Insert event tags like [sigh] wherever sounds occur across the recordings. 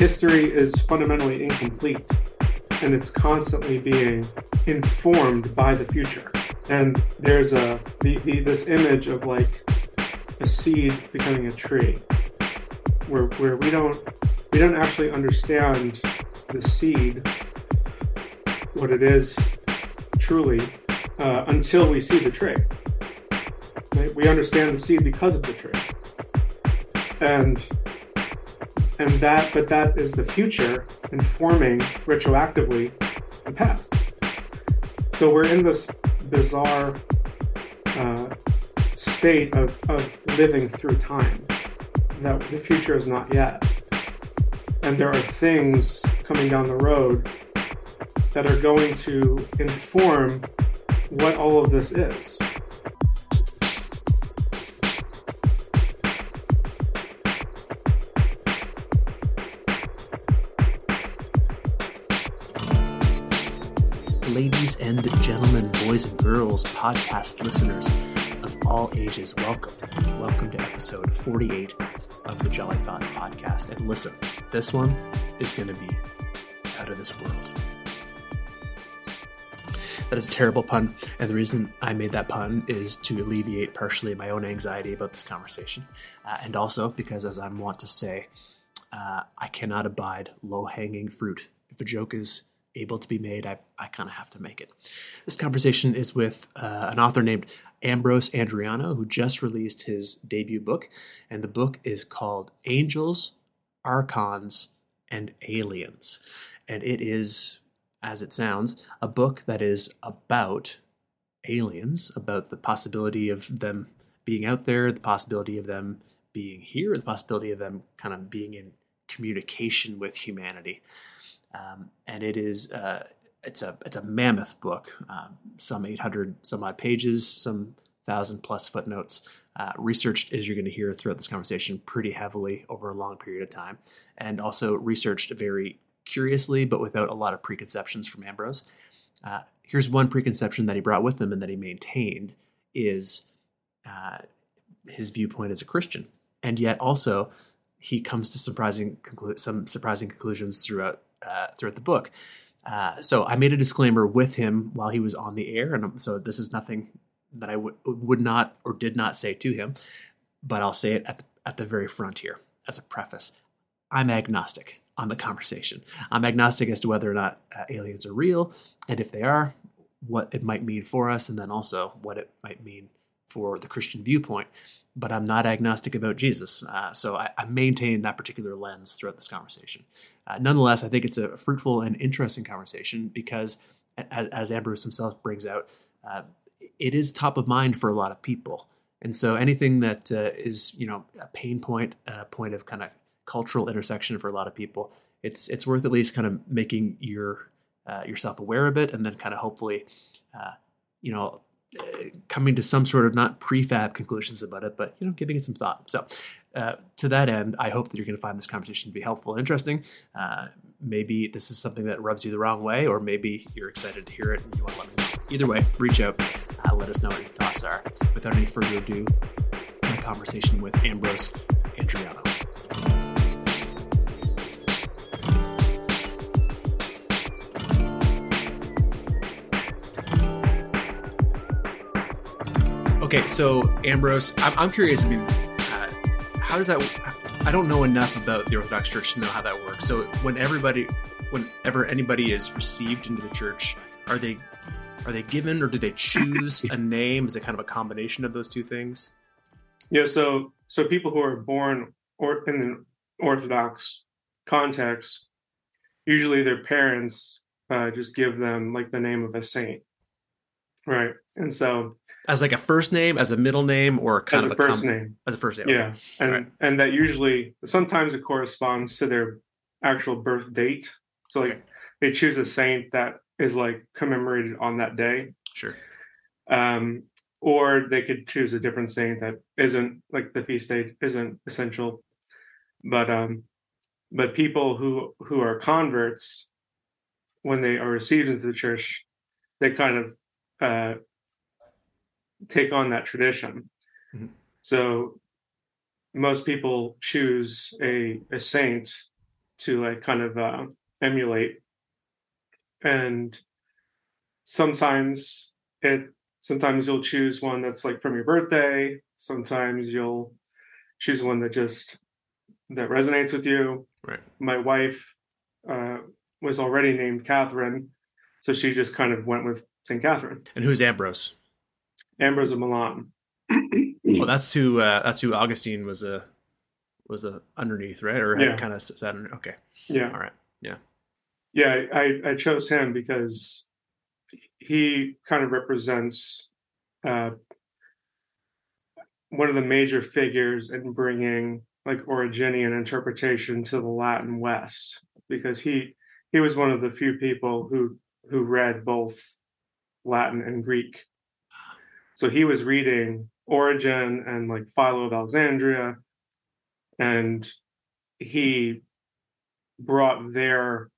history is fundamentally incomplete and it's constantly being informed by the future. And there's a the, the, this image of like a seed becoming a tree, where where we don't we don't actually understand the seed, what it is truly, uh, until we see the tree. Right? We understand the seed because of the tree, and and that but that is the future informing retroactively the past. So we're in this bizarre uh, state of, of living through time that the future is not yet. And there are things coming down the road that are going to inform what all of this is. And gentlemen, boys and girls, podcast listeners of all ages, welcome. Welcome to episode 48 of the Jolly Thoughts podcast. And listen, this one is going to be out of this world. That is a terrible pun, and the reason I made that pun is to alleviate partially my own anxiety about this conversation, uh, and also because, as I want to say, uh, I cannot abide low hanging fruit. If a joke is able to be made, I, I kind of have to make it. This conversation is with uh, an author named Ambrose Andreano, who just released his debut book, and the book is called Angels, Archons, and Aliens. And it is, as it sounds, a book that is about aliens, about the possibility of them being out there, the possibility of them being here, the possibility of them kind of being in communication with humanity um, and it is uh, it's a it's a mammoth book, um, some 800 some odd pages, some thousand plus footnotes. Uh, researched, as you're going to hear throughout this conversation, pretty heavily over a long period of time, and also researched very curiously, but without a lot of preconceptions from Ambrose. Uh, here's one preconception that he brought with him and that he maintained is uh, his viewpoint as a Christian, and yet also he comes to surprising conclu- some surprising conclusions throughout uh, throughout the book. Uh, so I made a disclaimer with him while he was on the air, and so this is nothing that I would would not or did not say to him, but I'll say it at the, at the very front here as a preface. I'm agnostic on the conversation. I'm agnostic as to whether or not uh, aliens are real, and if they are, what it might mean for us, and then also what it might mean for the Christian viewpoint but I'm not agnostic about Jesus. Uh, so I, I, maintain that particular lens throughout this conversation. Uh, nonetheless, I think it's a fruitful and interesting conversation because, as, as Ambrose himself brings out, uh, it is top of mind for a lot of people. And so anything that uh, is, you know, a pain point, a point of kind of cultural intersection for a lot of people, it's it's worth at least kind of making your uh, yourself aware of it, and then kind of hopefully, uh, you know, coming to some sort of not prefab conclusions about it, but you know, giving it some thought. So, uh, to that end, I hope that you're going to find this conversation to be helpful and interesting. Uh, maybe this is something that rubs you the wrong way, or maybe you're excited to hear it and you want to let me know. Either way, reach out, uh, let us know what your thoughts are. Without any further ado, my conversation with Ambrose Andreano. Okay, so Ambrose, I'm, I'm curious. I mean, uh, how does that? I don't know enough about the Orthodox Church to know how that works. So when everybody, whenever anybody is received into the church, are they are they given or do they choose a [coughs] name? Is it kind of a combination of those two things? Yeah. So so people who are born or in the Orthodox context, usually their parents uh, just give them like the name of a saint, right? And so as like a first name, as a middle name, or kind as of a first com- name, as a first name. Yeah, okay. and right. and that usually sometimes it corresponds to their actual birth date. So like okay. they choose a saint that is like commemorated on that day. Sure. Um, or they could choose a different saint that isn't like the feast date isn't essential, but um, but people who who are converts when they are received into the church, they kind of uh, take on that tradition. Mm-hmm. So most people choose a, a saint to like kind of uh, emulate. And sometimes it sometimes you'll choose one that's like from your birthday. Sometimes you'll choose one that just that resonates with you. Right. My wife uh, was already named Catherine, so she just kind of went with Saint Catherine. And who's Ambrose? Ambrose of Milan. [clears throat] Well, that's who uh, that's who Augustine was a was a underneath, right? Or Yeah. kind of sat under. Okay, Yeah. all right. Yeah, Yeah, I, I chose him because he kind of represents uh, one of the major figures in bringing like Origenian interpretation to the Latin West because he he was one of the few people who who read both Latin and Greek. So he was reading Origen and like Philo of Alexandria, and he brought their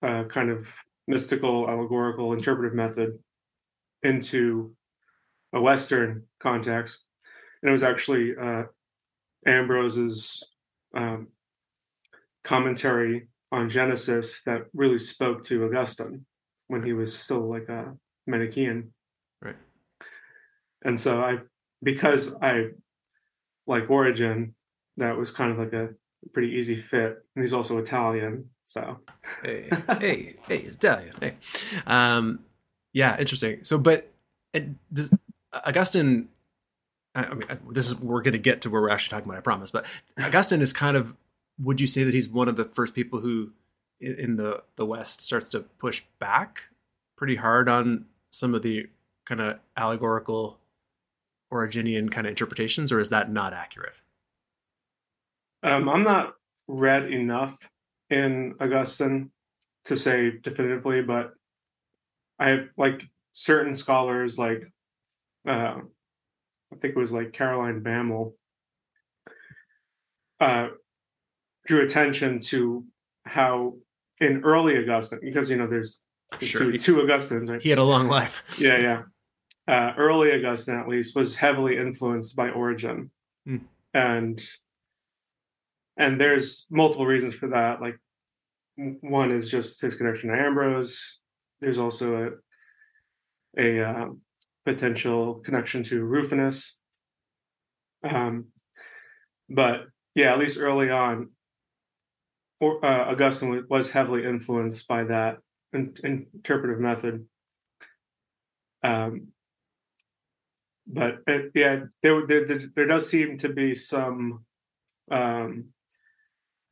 uh, kind of mystical, allegorical, interpretive method into a Western context. And it was actually uh, Ambrose's um, commentary on Genesis that really spoke to Augustine when he was still like a Manichaean. And so I, because I like Origen, that was kind of like a pretty easy fit. And he's also Italian. So Hey, [laughs] hey, hey, it's Italian. Hey, um, yeah, interesting. So, but it, does, Augustine. I, I mean, I- this is we're going to get to where we're actually talking about. I promise. But Augustine is kind of. Would you say that he's one of the first people who, in, in the the West, starts to push back pretty hard on some of the kind of allegorical, Origenian kind of interpretations, or is that not accurate? Um, I'm not read enough in Augustine to say definitively, but I have like certain scholars, like uh, I think it was like Caroline Bammel, uh, drew attention to how in early Augustine, because you know there's Sure. two, two Augustines, right? He had a long life. Yeah, yeah. Uh, early Augustine, at least, was heavily influenced by Origen, Hmm. and and there's multiple reasons for that. Like one is just his connection to Ambrose. There's also a a uh, potential connection to Rufinus. Um, but yeah, at least early on, or, uh, Augustine was heavily influenced by that in, interpretive method. Um, but uh, yeah, there, there there there does seem to be some um,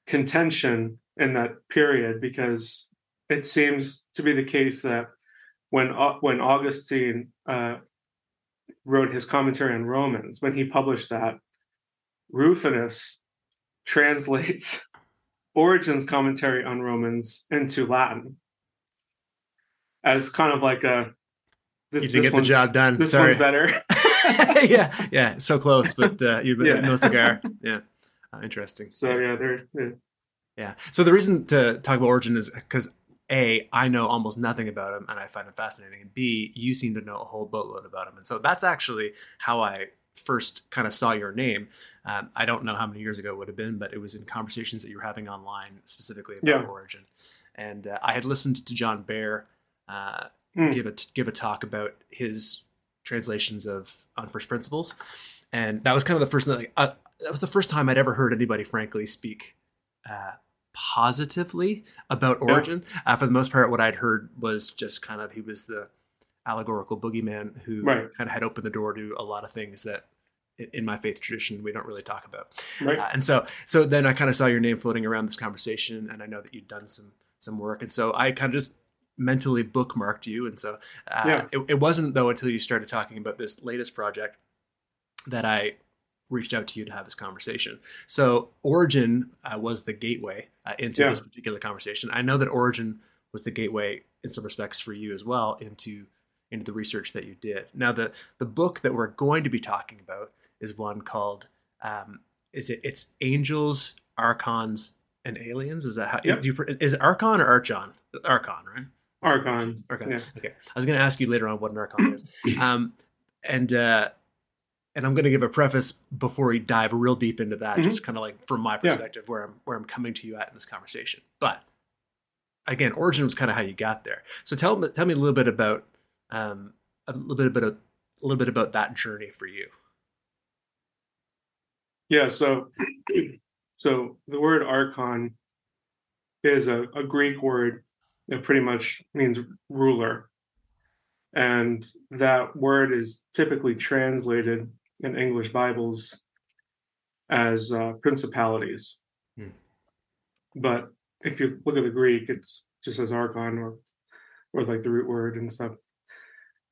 contention in that period because it seems to be the case that when when Augustine uh, wrote his commentary on Romans, when he published that, Rufinus translates [laughs] Origen's commentary on Romans into Latin as kind of like a this, You didn't this get the job done. This Sorry. one's better. [laughs] [laughs] yeah, yeah, so close, but uh, you Yeah. no cigar. [laughs] Yeah, uh, interesting. so yeah, they're, they're Yeah. So the reason to talk about Origen is because a I know almost nothing about him, and I find him fascinating, and b you seem to know a whole boatload about him, and so that's actually how I first kind of saw your name. Um, I don't know how many years ago it would have been, but it was in conversations that you were having online specifically about Yeah. Origen, and uh, I had listened to John Behr. Uh, Hmm. give a give a talk about his translations of on first principles, and that was kind of the first thing. Like, uh, that was the first time I'd ever heard anybody, frankly, speak uh, positively about Yeah. Origen. Uh, for the most part, what I'd heard was just kind of he was the allegorical boogeyman who Right. kind of had opened the door to a lot of things that in my faith tradition we don't really talk about. right. Uh, and so so then I kind of saw your name floating around this conversation, and I know that you'd done some some work, and so I kind of just mentally bookmarked you. And so uh, Yeah. it, it wasn't though until you started talking about this latest project that I reached out to you to have this conversation. So Origen uh, was the gateway uh, into Yeah. this particular conversation. I know that Origen was the gateway in some respects for you as well into into the research that you did. Now the the book that we're going to be talking about is one called um, is it it's angels, archons, and aliens? Is that how is, do you, is it archon or archon? Archon, right? Archon. Archon. Yeah. Okay. I was going to ask you later on what an archon is. [coughs] Um, and uh, and I'm going to give a preface before we dive real deep into that, mm-hmm. just kind of like from my perspective, yeah. where I'm where I'm coming to you at in this conversation. But again, Origen was kind of how you got there. So tell me tell me a little bit about um, a little bit about a, a little bit about that journey for you. Yeah. So [clears throat] so the word archon is a, a Greek word that pretty much means ruler. And that word is typically translated in English Bibles as uh, principalities. Hmm. But if you look at the Greek, it's just as archon or or like the root word and stuff.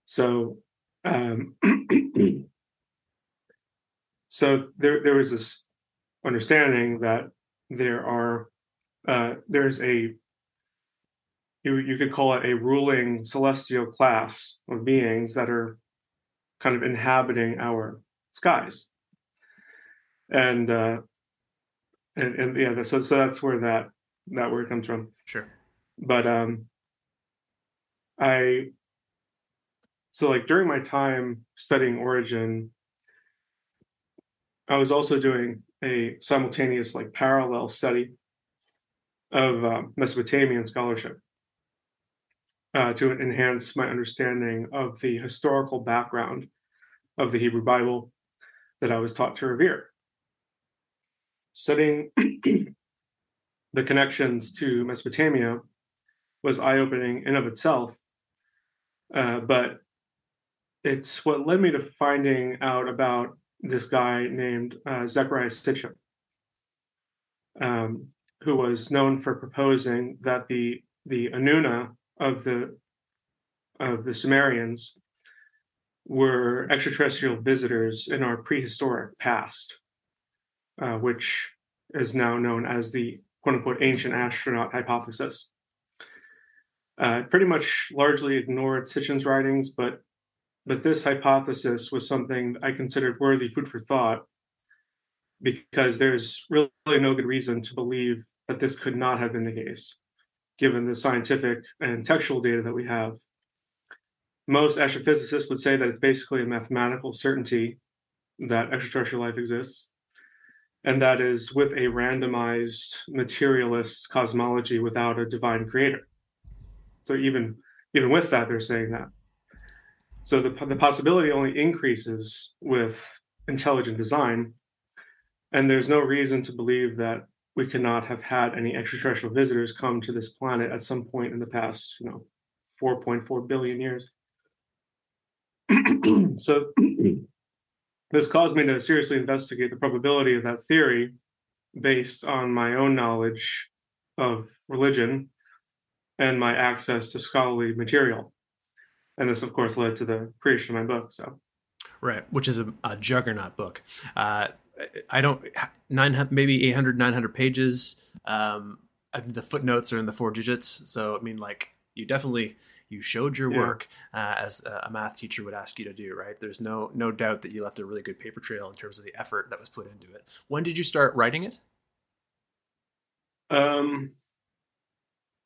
So um [clears throat] so there there was this understanding that there are uh there's a you, you could call it a ruling celestial class of beings that are kind of inhabiting our skies. And uh and, and yeah so so that's where that that word comes from. Sure. But um i so like during my time studying Origen i was also doing a simultaneous like parallel study of um, mesopotamian scholarship uh, to enhance my understanding of the historical background of the Hebrew Bible that I was taught to revere. Studying [clears throat] the connections to Mesopotamia was eye opening in of itself, uh, but it's what led me to finding out about this guy named uh, Zecharia Sitchin, um, who was known for proposing that the the Anunna of the of the Sumerians were extraterrestrial visitors in our prehistoric past, uh, which is now known as the quote unquote ancient astronaut hypothesis. Uh, pretty much largely ignored Sitchin's writings, but but this hypothesis was something I considered worthy food for thought because there's really no good reason to believe that this could not have been the case given the scientific and textual data that we have. Most astrophysicists would say that it's basically a mathematical certainty that extraterrestrial life exists, and that is with a randomized materialist cosmology without a divine creator. So even even with that, they're saying that. So the the possibility only increases with intelligent design, and there's no reason to believe that we could not have had any extraterrestrial visitors come to this planet at some point in the past, you know, 4.4 billion years. [clears throat] so [clears throat] this caused me to seriously investigate the probability of that theory based on my own knowledge of religion and my access to scholarly material. And this, of course, led to the creation of my book. So, right, which is a, a juggernaut book. Uh, I don't nine maybe 800 900 pages. Um, the footnotes are in the four digits, so I mean like you definitely you showed your yeah. work uh, as a math teacher would ask you to do. Right? There's no no doubt that you left a really good paper trail in terms of the effort that was put into it. When did you start writing it? Um,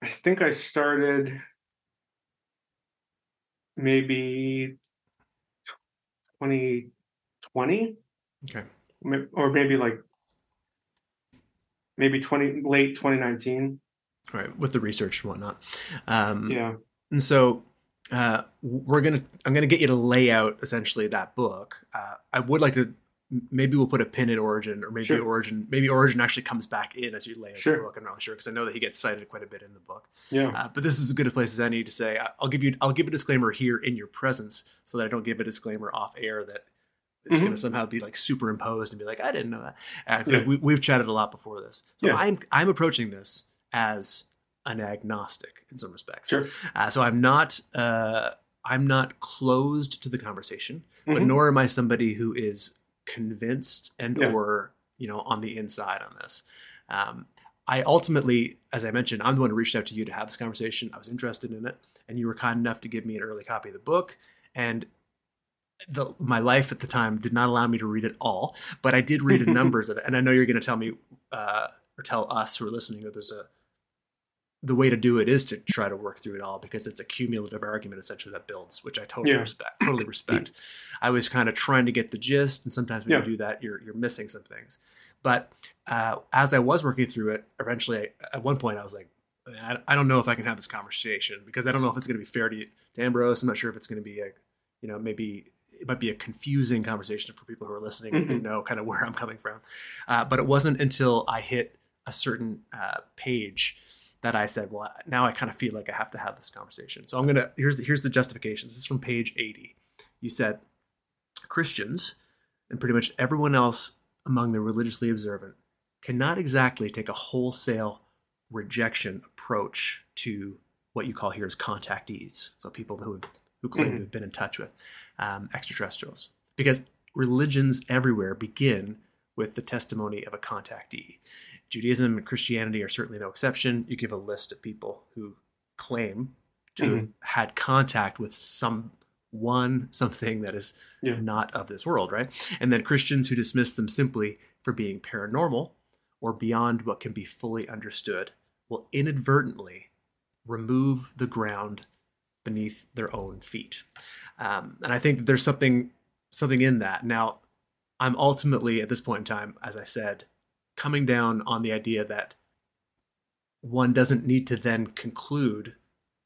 I think I started maybe 2020. Okay or maybe like maybe 20 late 2019 right with the research and whatnot. Um, yeah. and so uh, we're gonna i'm gonna get you to lay out essentially that book. Uh, i would like to maybe we'll put a pin in Origen or maybe sure. Origen maybe Origen actually comes back in as you lay out sure. the book. I'm not sure because i know that he gets cited quite a bit in the book. Yeah. Uh, but this is as good a place as any to say i'll give you i'll give a disclaimer here in your presence so that i don't give a disclaimer off air that it's mm-hmm. going to somehow be like superimposed and be like, I didn't know that. Uh, yeah. we, have chatted a lot before this, so yeah. I'm I'm approaching this as an agnostic in some respects. Sure. Uh, so I'm not uh, I'm not closed to the conversation, mm-hmm. but nor am I somebody who is convinced and yeah. or you know on the inside on this. Um, I ultimately, as I mentioned, I'm the one who reached out to you to have this conversation. I was interested in it, and you were kind enough to give me an early copy of the book. And the, my life at the time did not allow me to read it all, but I did read the [laughs] numbers of it. And I know you're going to tell me uh, or tell us who are listening that there's a the way to do it is to try to work through it all because it's a cumulative argument essentially that builds, which I totally Yeah. respect. Totally respect. I was kind of trying to get the gist, and sometimes when Yeah. you do that, you're you're missing some things. But uh, as I was working through it, eventually, I, at one point, I was like, I, I don't know if I can have this conversation because I don't know if it's going to be fair to to Ambrose. I'm not sure if it's going to be a, you know, maybe it might be a confusing conversation for people who are listening if they Mhm. know kind of where I'm coming from. Uh, but it wasn't until I hit a certain uh, page that I said, well, now I kind of feel like I have to have this conversation. So I'm gonna here's the, here's the justification. This is from page 80. You said Christians and pretty much everyone else among the religiously observant cannot exactly take a wholesale rejection approach to what you call here as contactees. So people who who claim to Mhm. have been in touch with um, extraterrestrials, because religions everywhere begin with the testimony of a contactee. Judaism and Christianity are certainly no exception. You give a list of people who claim to have had contact with some one something that is Yeah. not of this world, right? And then Christians who dismiss them simply for being paranormal or beyond what can be fully understood will inadvertently remove the ground beneath their own feet. Um, and I think there's something something in that. Now, I'm ultimately at this point in time, as I said, coming down on the idea that one doesn't need to then conclude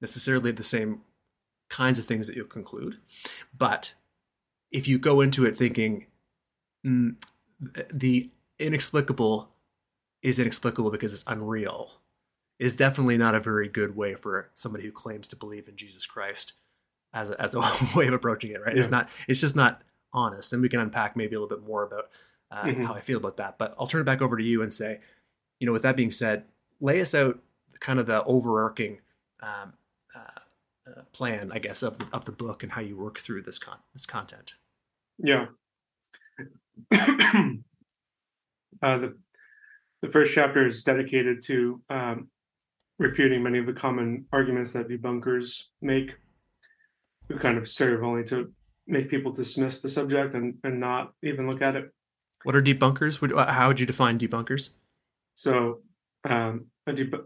necessarily the same kinds of things that you'll conclude. But if you go into it thinking mm, the inexplicable is inexplicable because it's unreal, is definitely not a very good way for somebody who claims to believe in Jesus Christ as a, as a [laughs] way of approaching it. Right? It's not. It's just not honest. And we can unpack maybe a little bit more about uh, Mhm. how I feel about that. But I'll turn it back over to you and say, you know, with that being said, lay us out kind of the overarching um, uh, uh, plan, I guess, of the, of the book and how you work through this con- this content. Yeah. uh, the the first chapter is dedicated to um, refuting many of the common arguments that debunkers make, who kind of serve only to make people dismiss the subject and, and not even look at it. What are debunkers? Would, uh, how would you define debunkers? So um, a deb-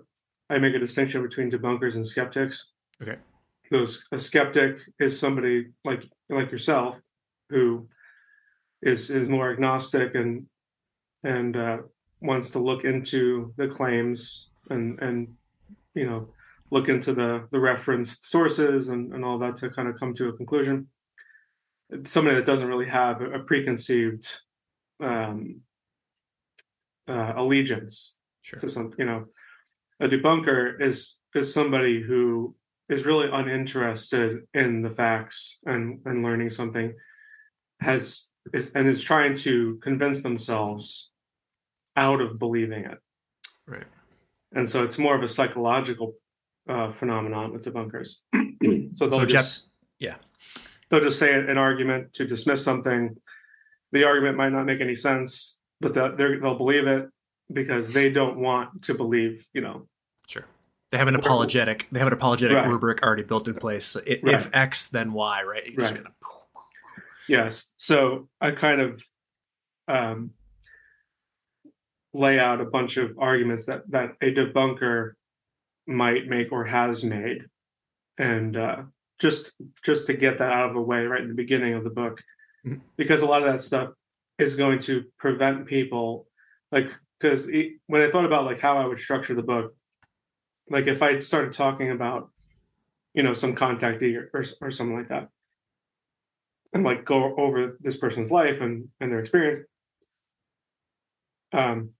I make a distinction between debunkers and skeptics. Okay. Those a skeptic is somebody like like yourself who is is more agnostic and and uh, wants to look into the claims and and you know look into the the referenced sources and, and all that to kind of come to a conclusion. Somebody that doesn't really have a preconceived um, uh, allegiance Sure. to some you know a debunker is is somebody who is really uninterested in the facts and and learning something has is and is trying to convince themselves out of believing it Right. and so it's more of a psychological uh, phenomenon with debunkers [clears throat] so they'll So Jeff- just yeah. they'll just say an argument to dismiss something the argument might not make any sense but they'll, they're- they'll believe it because they don't want to believe you know Sure. They have an apologetic. They have an apologetic Right. rubric already built in place. So i Right. If X, then Y. Right. You just Right. kinda- Yes. So I kind of um, lay out a bunch of arguments that that a debunker might make or has made, and uh, just just to get that out of the way right in the beginning of the book, Mhm. because a lot of that stuff is going to prevent people, like because when I thought about like how I would structure the book, like if I started talking about, you know, some contactee or, or, or something like that. And like go over this person's life and and their experience. Um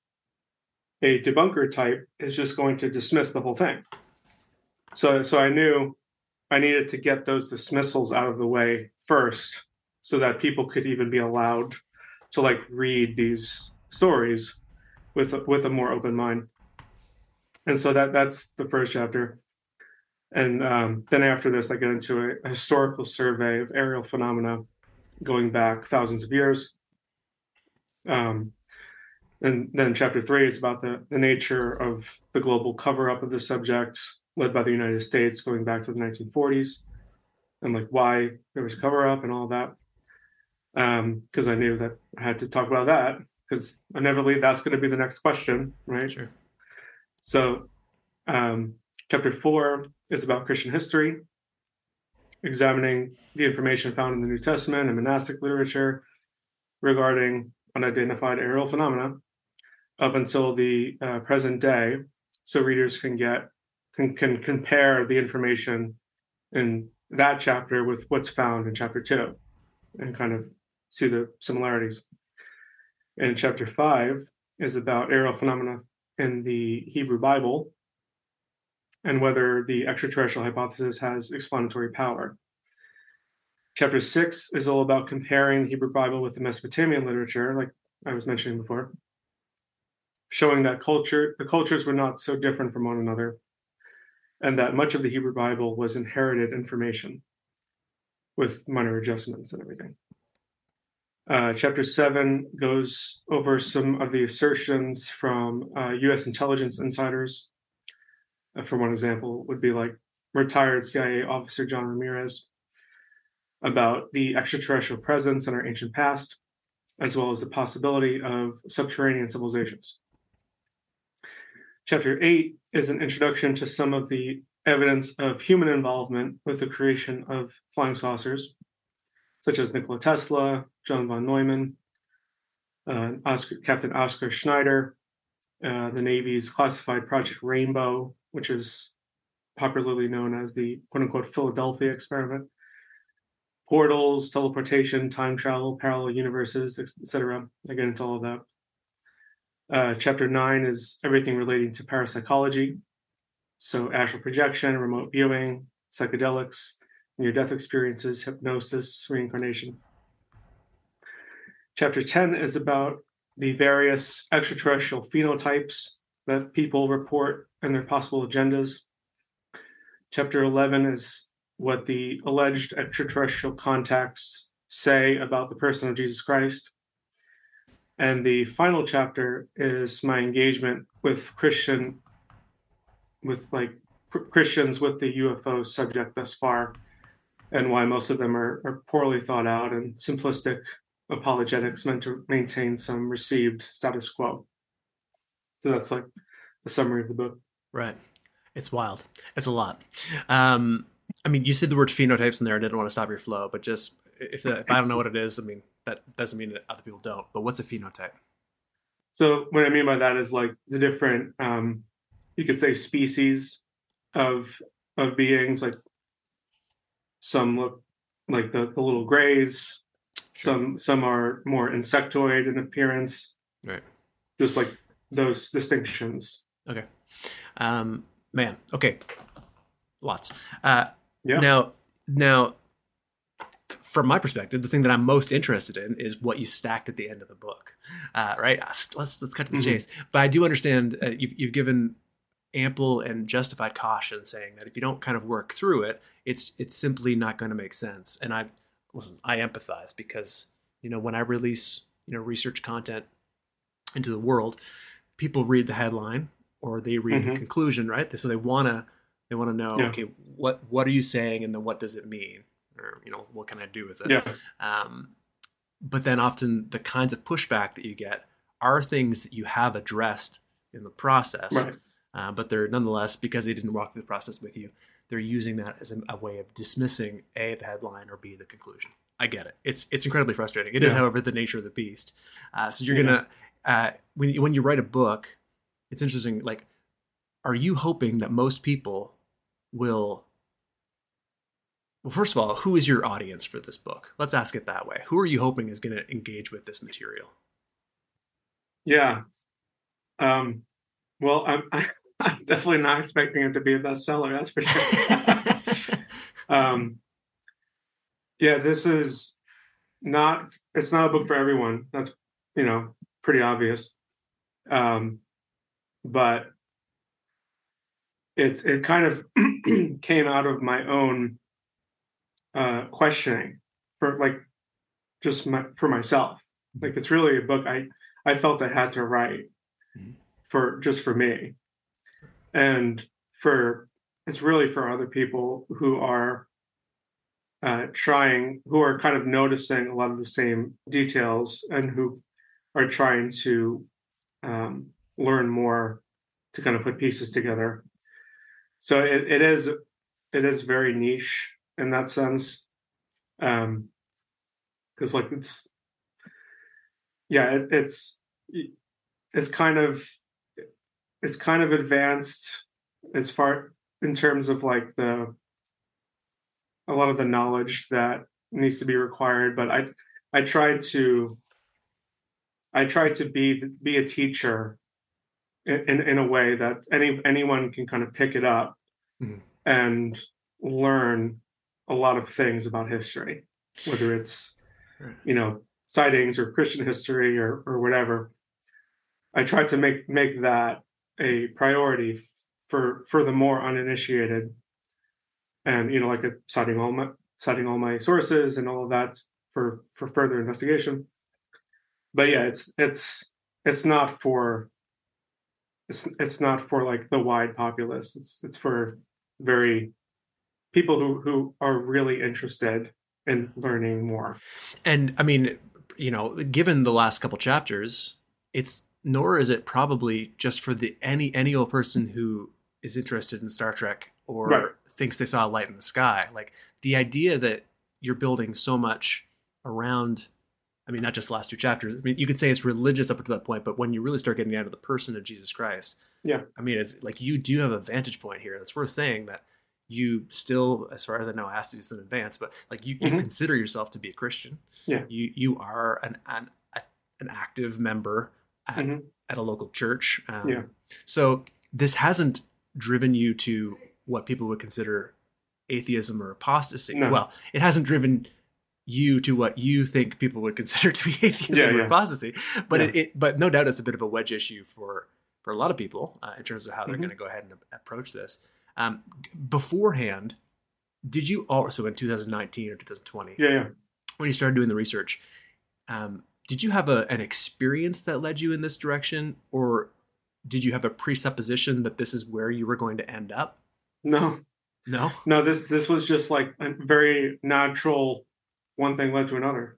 a debunker type is just going to dismiss the whole thing. So so i knew i needed to get those dismissals out of the way first so that people could even be allowed to like read these stories with with a more open mind. And so that that's the first chapter. And um, then after this, I get into a historical survey of aerial phenomena going back thousands of years. Um, and then chapter three is about the, the nature of the global cover up of the subject led by the United States going back to the 1940s and like why there was cover up and all that. Because I knew that I had to talk about that because inevitably that's going to be the next question, right? Sure. So, um, Chapter four is about Christian history, examining the information found in the New Testament and monastic literature regarding unidentified aerial phenomena up until the uh, present day, so readers can get can, can compare the information in that chapter with what's found in chapter two, and kind of see the similarities. And chapter five is about aerial phenomena in the Hebrew Bible and whether the extraterrestrial hypothesis has explanatory power. Chapter six is all about comparing the Hebrew Bible with the Mesopotamian literature, like I was mentioning before, showing that culture the cultures were not so different from one another, and that much of the Hebrew Bible was inherited information with minor adjustments and everything. Uh, chapter seven goes over some of the assertions from uh, U.S. intelligence insiders. Uh, for one example, would be like retired CIA officer John Ramirez about the extraterrestrial presence in our ancient past, as well as the possibility of subterranean civilizations. Chapter eight is an introduction to some of the evidence of human involvement with the creation of flying saucers, such as Nikola Tesla, John von Neumann, uh, Oscar, Captain Oscar Schneider, uh, the Navy's classified Project Rainbow, which is popularly known as the quote unquote Philadelphia experiment, portals, teleportation, time travel, parallel universes, etc. I get into all of that. Uh, chapter nine is everything relating to parapsychology. So, astral projection, remote viewing, psychedelics, near death experiences, hypnosis, reincarnation. Chapter 10 is about the various extraterrestrial phenotypes that people report and their possible agendas. Chapter 11 is what the alleged extraterrestrial contacts say about the person of Jesus Christ. And the final chapter is my engagement with Christian, with like Christians with the UFO subject thus far, and why most of them are, are poorly thought out and simplistic apologetics meant to maintain some received status quo. So that's like a summary of the book. Right. It's wild. It's a lot. Um, I mean, you said the word phenotypes in there. I didn't want to stop your flow, but just if, the, if I don't know what it is, I mean, that doesn't mean that other people don't. But what's a phenotype? So what I mean by that is like the different, um, you could say species of of beings. Like some look like the, the little grays. Sure. Some some are more insectoid in appearance. Right. Just like those distinctions. Okay. Um, man. Okay. Lots. Uh, yeah. Now, now, from my perspective, the thing that I'm most interested in is what you stacked at the end of the book. Uh, right. Let's let's cut to the mm-hmm. chase. But I do understand uh, you've, you've given ample and justified caution saying that if you don't kind of work through it, it's it's simply not going to make sense. And I listen, I empathize because you know when I release you know research content into the world, people read the headline or they read mm-hmm. the conclusion, right? So they wanna they want to know, yeah. okay, what what are you saying, and then what does it mean, or you know, what can I do with it? Yeah. Um, but then often the kinds of pushback that you get are things that you have addressed in the process. Right. Uh, but they're nonetheless because they didn't walk through the process with you they're using that as a, a, way of dismissing a the headline or b the conclusion i get it it's it's incredibly frustrating It yeah. is, however the nature of the beast uh, so you're yeah. gonna uh, when, when you write a book it's interesting like are you hoping that most people will well first of all who is your audience for this book let's ask it that way who are you hoping is going to engage with this material yeah um well i'm [laughs] I'm definitely not expecting it to be a bestseller. That's for sure. [laughs] um, yeah, this is not. It's not a book for everyone. That's you know pretty obvious. Um, but it it kind of [clears throat] came out of my own uh, questioning for like just my, for myself. Like it's really a book I I felt I had to write mm-hmm. for just for me and for it's really for other people who are uh, trying who are kind of noticing a lot of the same details and who are trying to um, learn more to kind of put pieces together so it, it is it is very niche in that sense um because like it's yeah it, it's it's kind of it's kind of advanced as far in terms of like the a lot of the knowledge that needs to be required but i i try to i try to be be a teacher in in, in a way that any anyone can kind of pick it up Mhm. and learn a lot of things about history whether it's you know sightings or christian history or or whatever. I try to make make that a priority for for the more uninitiated. And you know like a, citing all my citing all my sources and all of that for for further investigation. But yeah it's it's it's not for it's it's not for like the wide populace. It's it's for very people who who are really interested in learning more And I mean, you know, given the last couple chapters, it's nor is it probably just for the any any old person who is interested in Star Trek or Right. thinks they saw a light in the sky. Like the idea that you're building so much around I mean, not just the last two chapters. I mean, you could say it's religious up to that point, but when you really start getting out of the person of Jesus Christ, Yeah. I mean, it's like you do have a vantage point here. That's worth saying that you still, as far as I know, asked this in advance, but like you, you Mhm. consider yourself to be a Christian. Yeah. You you are an an an active member at, Mhm. at a local church. Um, Yeah. So this hasn't driven you to what people would consider atheism or apostasy. No. Well, it hasn't driven you to what you think people would consider to be [laughs] atheism Yeah, or yeah. apostasy. But Yeah. it, it, but no doubt it's a bit of a wedge issue for for a lot of people uh, in terms of how they're Mhm. going to go ahead and approach this. Um, beforehand, did you also in 2019 or 2020 yeah yeah. When you started doing the research, um, did you have a, an experience that led you in this direction, or did you have a presupposition that this is where you were going to end up? no. No. no this this was just like a very natural one thing led to another.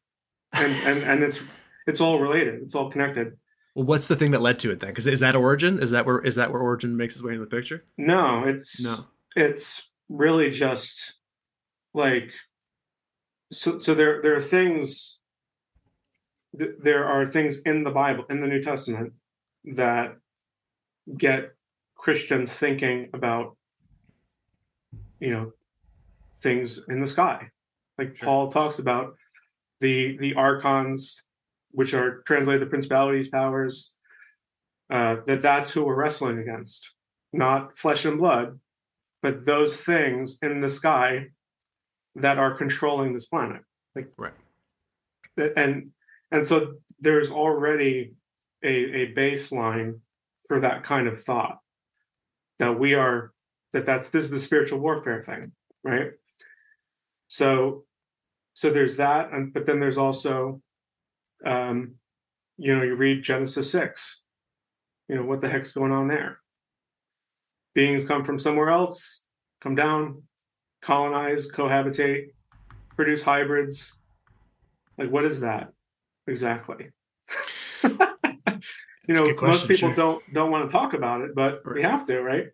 And and and it's it's all related it's all connected Well, what's the thing that led to it then? Because is that Origen? Is that where is that where Origen makes its way into the picture? no it's No. it's really just like so so there there are things th- there are things in the bible in the new testament that get christians thinking about you know things in the sky like Sure. paul talks about the the archons which are translated the principalities powers uh that that's who we're wrestling against. Not flesh and blood but those things in the sky that are controlling this planet. Like Right. and and so there's already a, a baseline for that kind of thought. That we are that that's this is the spiritual warfare thing right? So so there's that and but then there's also um you know you read genesis 6 you know what the heck's going on there? Beings come from somewhere else come down colonize cohabitate produce hybrids. Like what is that exactly? [laughs] You know good most people sure. don't don't want to talk about it but we have to right?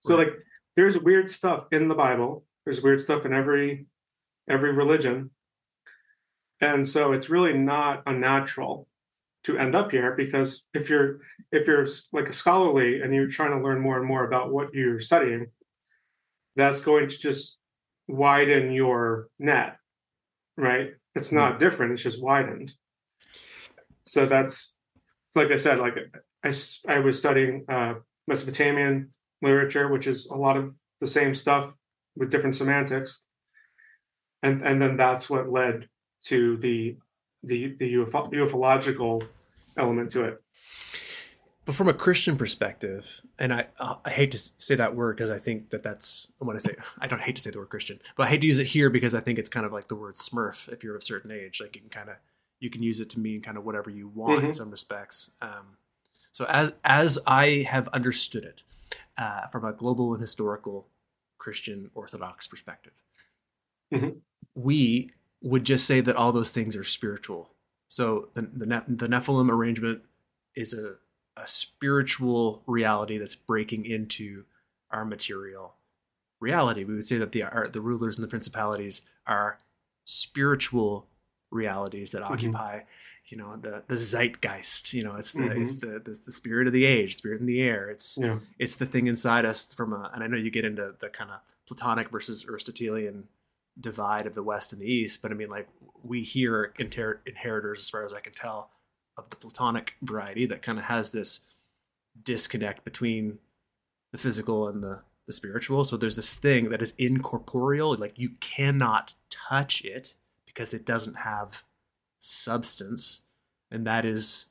So like there's weird stuff in the bible. There's weird stuff in every every religion and so it's really not unnatural to end up here because if you're if you're like a scholarly and you're trying to learn more and more about what you're studying that's going to just widen your net right? It's not different it's just widened. So that's like i said like I I was studying uh, mesopotamian literature which is a lot of the same stuff with different semantics. And and then that's what led to the the the UFO, ufological element to it But from a Christian perspective, and I uh, I hate to say that word because I think that that's when I say I don't hate to say the word Christian, but I hate to use it here because I think it's kind of like the word Smurf. If you're of a certain age, like you can kind of you can use it to mean kind of whatever you want in Mhm. some respects. Um, so as as I have understood it, uh, from a global and historical Christian Orthodox perspective, Mhm. we would just say that all those things are spiritual. So the the, ne- the Nephilim arrangement is a a spiritual reality that's breaking into our material reality. We would say that the our, the rulers and the principalities are spiritual realities that Mm-hmm. occupy, you know, the the zeitgeist. You know, it's the Mhm. it's the, the the spirit of the age, spirit in the air. It's Yeah. it's the thing inside us from a. And I know you get into the kind of Platonic versus Aristotelian divide of the West and the East, but I mean, like we here are inher- inheritors, as far as I can tell, of the Platonic variety that kind of has this disconnect between the physical and the the spiritual. So there's this thing that is incorporeal, like you cannot touch it because it doesn't have substance, and that is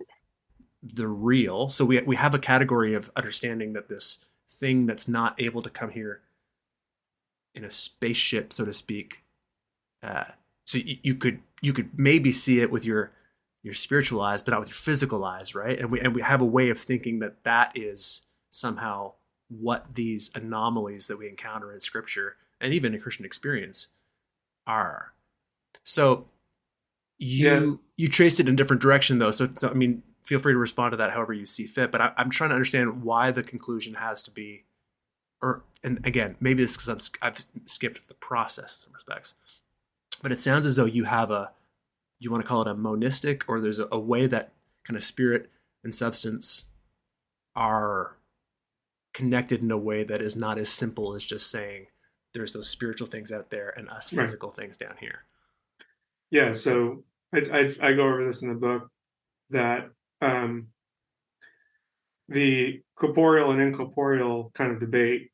the real. So we we have a category of understanding that this thing that's not able to come here in a spaceship, so to speak. Uh, so you, you could you could maybe see it with your your spiritual eyes, but not with your physical eyes, right? And we and we have a way of thinking that that is somehow what these anomalies that we encounter in Scripture and even in Christian experience are. So you Yeah. you traced it in a different direction though. So, so I mean, feel free to respond to that however you see fit. But I, I'm trying to understand why the conclusion has to be, or and again, maybe it's because I've skipped the process in some respects. But it sounds as though you have a, you want to call it a monistic, or there's a, a way that kind of spirit and substance are connected in a way that is not as simple as just saying there's those spiritual things out there and us Right. physical things down here. Yeah, so I, I I go over this in the book that um, the corporeal and incorporeal kind of debate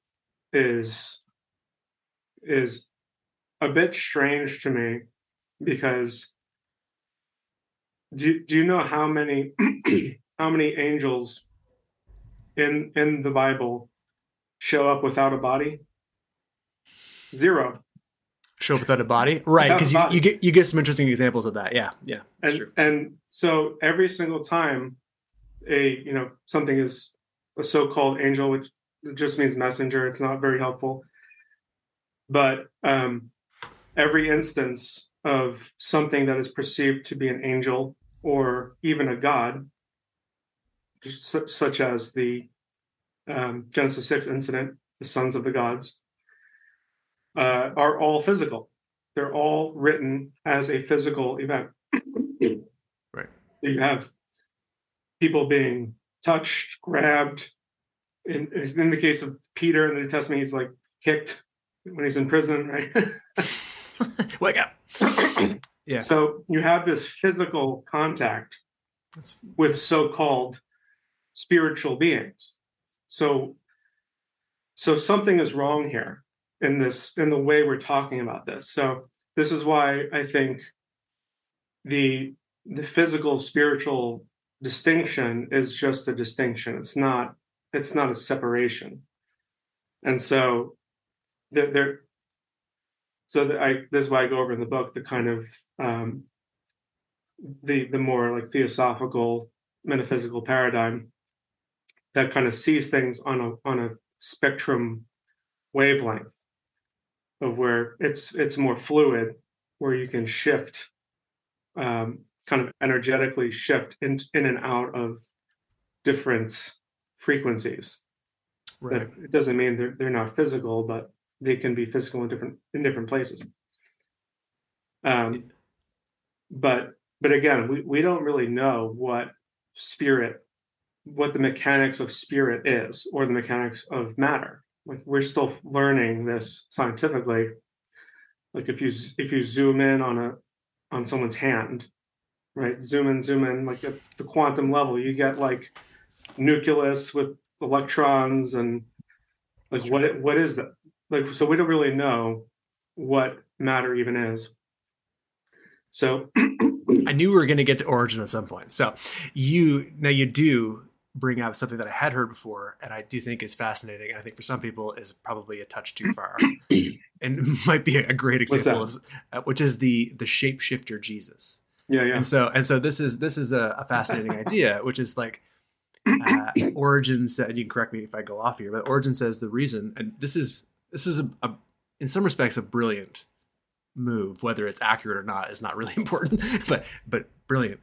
is is a bit strange to me because do do you know how many [clears throat] how many angels in in the Bible show up without a body? Zero. Show up without a body, right? Because you, you get you get some interesting examples of that. Yeah, yeah, and true. and so every single time a you know something is a so-called angel which just means messenger it's not very helpful but um every instance of something that is perceived to be an angel or even a god such as the um, genesis 6 incident the sons of the gods uh, are all physical they're all written as a physical event Right. you have people being touched, grabbed. In, in the case of Peter in the New Testament, he's like kicked when he's in prison, right? [laughs] Wake up. [coughs] Yeah. So you have this physical contact That's, with so-called spiritual beings. So, so something is wrong here in this in the way we're talking about this. So this is why I think the the physical spiritual distinction is just a distinction. It's not it's not a separation. And so there, there so that I this is why I go over in the book the kind of um, the the more like theosophical metaphysical paradigm that kind of sees things on a on a spectrum wavelength of where it's it's more fluid where you can shift um, kind of energetically shift in in and out of different frequencies. Right. that it doesn't mean they're they're not physical but they can be physical in different in different places. Um but but again we, we don't really know what spirit what the mechanics of spirit is or the mechanics of matter. Like we're still learning this scientifically. Like if you if you zoom in on a on someone's hand right? Zoom in zoom in like at the quantum level you get like nucleus with electrons and like what it, what is that like so we don't really know what matter even is so [clears throat] I knew we were going to get to Origen at some point. So you now you do bring up something that I had heard before, and I do think is fascinating. And I think for some people is probably a touch too far, [clears throat] and [laughs] might be a great example of, uh, which is the the shapeshifter Jesus. yeah yeah And so and so this is this is a, a fascinating idea, which is like uh, Origen said. You can correct me if I go off here, but Origen says the reason, and this is this is a, a in some respects a brilliant move. Whether it's accurate or not is not really [laughs] important, but but brilliant.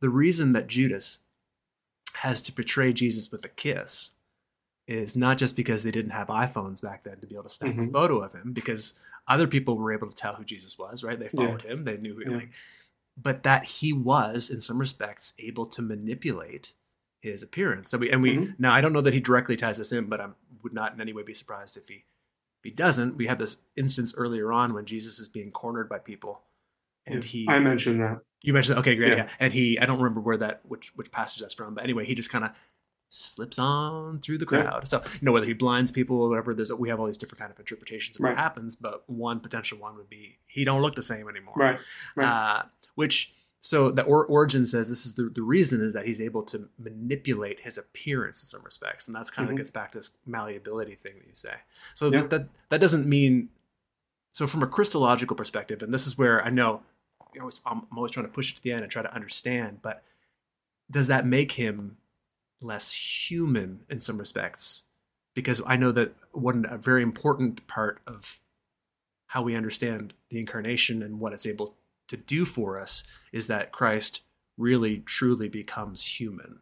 The reason that Judas has to betray Jesus with a kiss is not just because they didn't have iPhones back then to be able to snap a Mhm. photo of him, because other people were able to tell who Jesus was, right? They followed him, they knew, Yeah. like, but that he was, in some respects, able to manipulate his appearance. So we and we Mhm. now I don't know that he directly ties this in, but I would not in any way be surprised if he if he doesn't. We have this instance earlier on when Jesus is being cornered by people, and Yeah. he I mentioned that. you mentioned that. Okay, great. Yeah. Yeah. And he, I don't remember where that, which, which passage that's from, but anyway, he just kind of slips on through the Yeah. crowd. So, you know, whether he blinds people or whatever, there's, we have all these different kind of interpretations of what happens, but one potential one would be he don't look the same anymore. Right. Right. Uh, which, so the or, Origen says this is the, the reason is that he's able to manipulate his appearance in some respects. And that's kind of Mhm. gets back to this malleability thing that you say. So Yeah. that, that, that doesn't mean, so from a Christological perspective, and this is where I know you know, I'm I'm always trying to push it to the end and try to understand, but does that make him less human in some respects? Because I know that one a very important part of how we understand the incarnation and what it's able to do for us is that Christ really truly becomes human.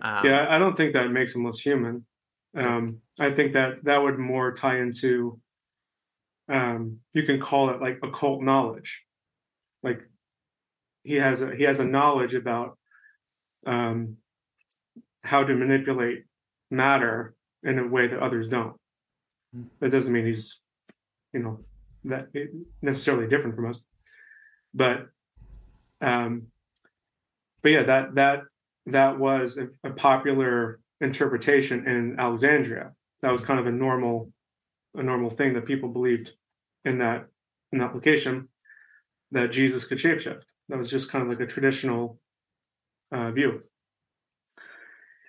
Um, yeah, I don't think that makes him less human. Um, I think that that would more tie into, um, you can call it like occult knowledge. Like he has a he has a knowledge about um, how to manipulate matter in a way that others don't. Hmm. That doesn't mean he's, you know, that necessarily different from us, but, um, but yeah, that that that was a, a popular interpretation in Alexandria. That was kind of a normal, a normal thing that people believed in that in that location that Jesus could shapeshift. That was just kind of like a traditional uh, view,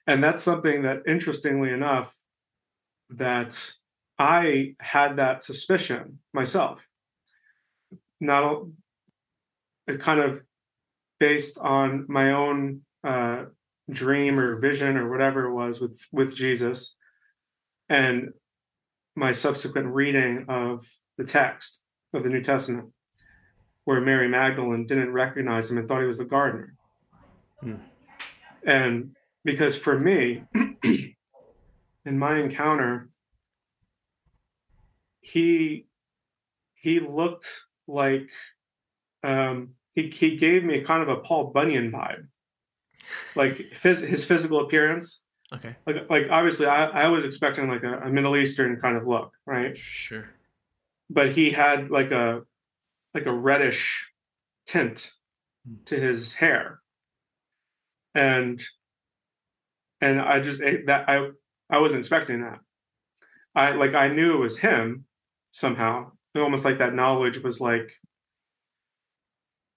and that's something that, interestingly enough, that I had that suspicion myself. Not kind of based on my own uh, dream or vision or whatever it was with with Jesus, and my subsequent reading of the text of the New Testament, where Mary Magdalene didn't recognize him and thought he was the gardener, Hmm. and because for me, [clears throat] in my encounter, he he looked like um, he he gave me kind of a Paul Bunyan vibe, like phys- his physical appearance. Okay. Like like obviously, I, I was expecting like a, a Middle Eastern kind of look, right? Sure. But he had like a like a reddish tint to his hair, and and I just that I I wasn't expecting that. I like I knew it was him somehow. Almost like that knowledge was like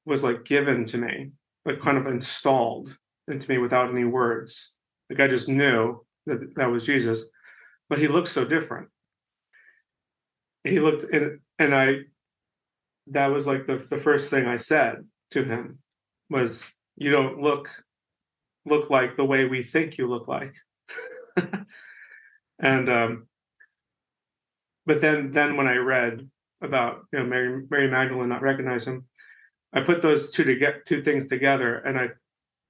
was like given to me, like kind of installed into me without any words. Like I just knew that that was Jesus, but he looked so different. He looked and and I that was like the the first thing I said to him was you don't look look like the way we think you look like. [laughs] and um but then then when I read about you know Mary Mary Magdalene not recognize him, I put those two to get two things together, and I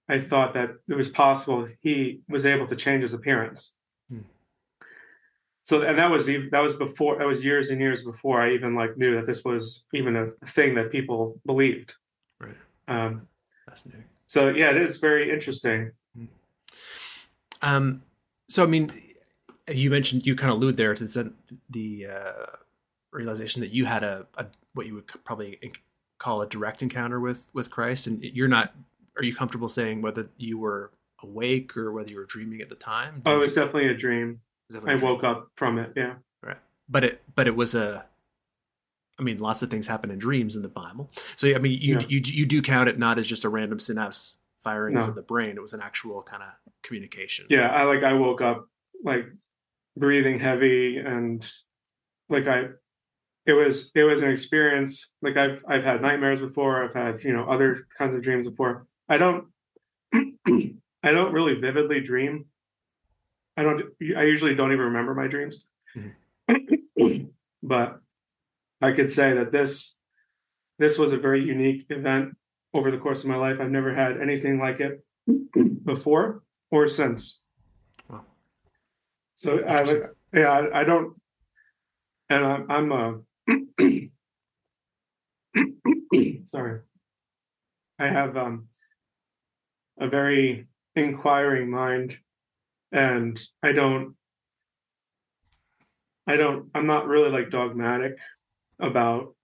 I thought that it was possible he was able to change his appearance. Hmm. So and that was ev- that was before that was years and years before I even like knew that this was even a thing that people believed. Right. Um, Fascinating. so yeah, it is very interesting. Um, so I mean, you mentioned you kind of allude there to the, the uh, realization that you had a, a what you would probably call a direct encounter with with Christ, and you're not. Are you comfortable saying whether you were awake or whether you were dreaming at the time? Oh, it was definitely a dream. It I dream? woke up from it. Yeah. Right. But it but it was a I mean, lots of things happen in dreams in the Bible. So, I mean, you Yeah. you you do count it not as just a random synapse firings No. of the brain. It was an actual kind of communication. Yeah. I like I woke up like breathing heavy and like I it was it was an experience like I've I've had nightmares before. I've had, you know, other kinds of dreams before. I don't [clears throat] I don't really vividly dream. I don't I usually don't even remember my dreams. Mm-hmm. but I could say that this this was a very unique event over the course of my life. I've never had anything like it [clears throat] before or since. Wow. So I, yeah, I, I don't, and I'm, I'm a, [coughs] sorry, I have um, a very inquiring mind, and I don't, I don't, I'm not really like dogmatic about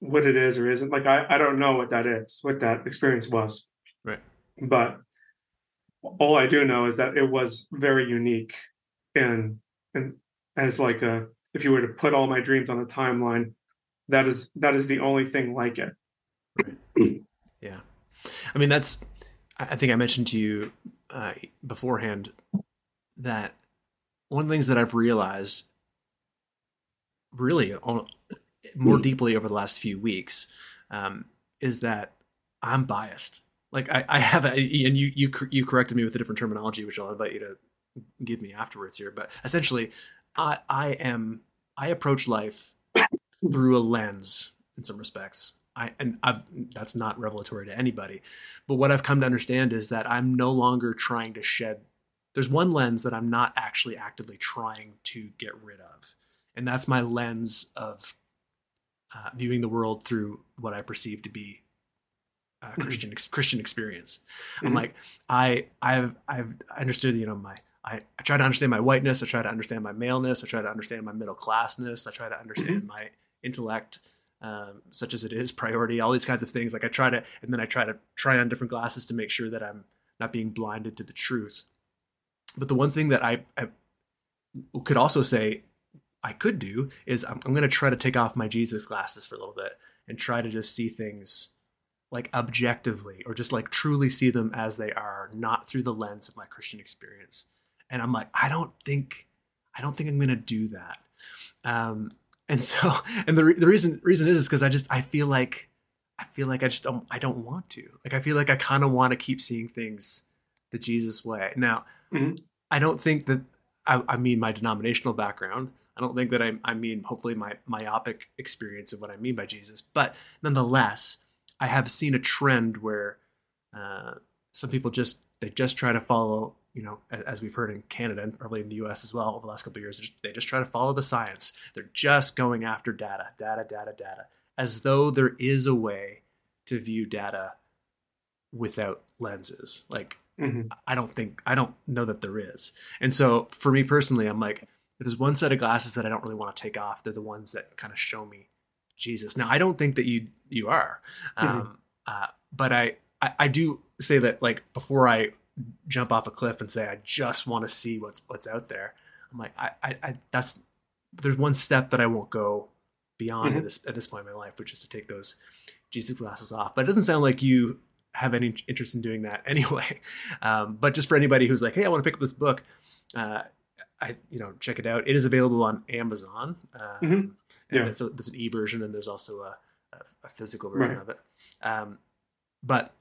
what it is or isn't. Like I, I don't know what that is, what that experience was. Right. But all I do know is that it was very unique and and as like a if you were to put all my dreams on a timeline, that is that is the only thing like it. Right. [clears throat] yeah. I mean that's I think I mentioned to you uh, beforehand that one of the things that I've realized really more hmm. deeply over the last few weeks um, is that I'm biased. Like I, I have, a, and you you you corrected me with a different terminology, which I'll invite you to give me afterwards here. But essentially, I I am I approach life through a lens in some respects. I and I've, that's not revelatory to anybody, but what I've come to understand is that I'm no longer trying to shed. There's one lens that I'm not actually actively trying to get rid of, and that's my lens of uh, viewing the world through what I perceive to be a mm-hmm. Christian ex- Christian experience. Mm-hmm. I'm like I I've I've understood you know my I, I try to understand my whiteness. I try to understand my maleness. I try to understand my middle classness. I try to understand mm-hmm. my intellect, um, such as it is, priority, all these kinds of things. Like I try to, and then I try to try on different glasses to make sure that I'm not being blinded to the truth. But the one thing that I, I could also say I could do is I'm, I'm going to try to take off my Jesus glasses for a little bit and try to just see things like objectively or just like truly see them as they are, not through the lens of my Christian experience. And I'm like, I don't think, I don't think I'm going to do that. Um, and so, [laughs] and the, the reason, reason is, is because I just, I feel like, I feel like I just don't, I don't want to. Like, I feel like I kind of want to keep seeing things the Jesus way. Now, mm-hmm. I don't think that, I, I mean, my denominational background, I don't think that I, I mean, hopefully, my myopic experience of what I mean by Jesus. But nonetheless, I have seen a trend where uh, some people just they just try to follow, you know, as we've heard in Canada and probably in the U.S. as well over the last couple of years, they just try to follow the science. They're just going after data, data, data, data, as though there is a way to view data without lenses. Like mm-hmm. I don't think I don't know that there is. And so for me personally, I'm like if there's one set of glasses that I don't really want to take off, they're the ones that kind of show me Jesus. Now, I don't think that you you are, mm-hmm. um, uh, but I, I, I do say that like before I jump off a cliff and say I just want to see what's what's out there. I'm like I, I, I that's there's one step that I won't go beyond mm-hmm. at this at this point in my life, which is to take those Jesus glasses off. But it doesn't sound like you have any interest in doing that [laughs] anyway. Um, but just for anybody who's like, hey, I want to pick up this book, uh, I you know check it out. It is available on Amazon. Um, mm-hmm. Yeah, it's a, there's an e version and there's also a, a, a physical version right. of it. Um, but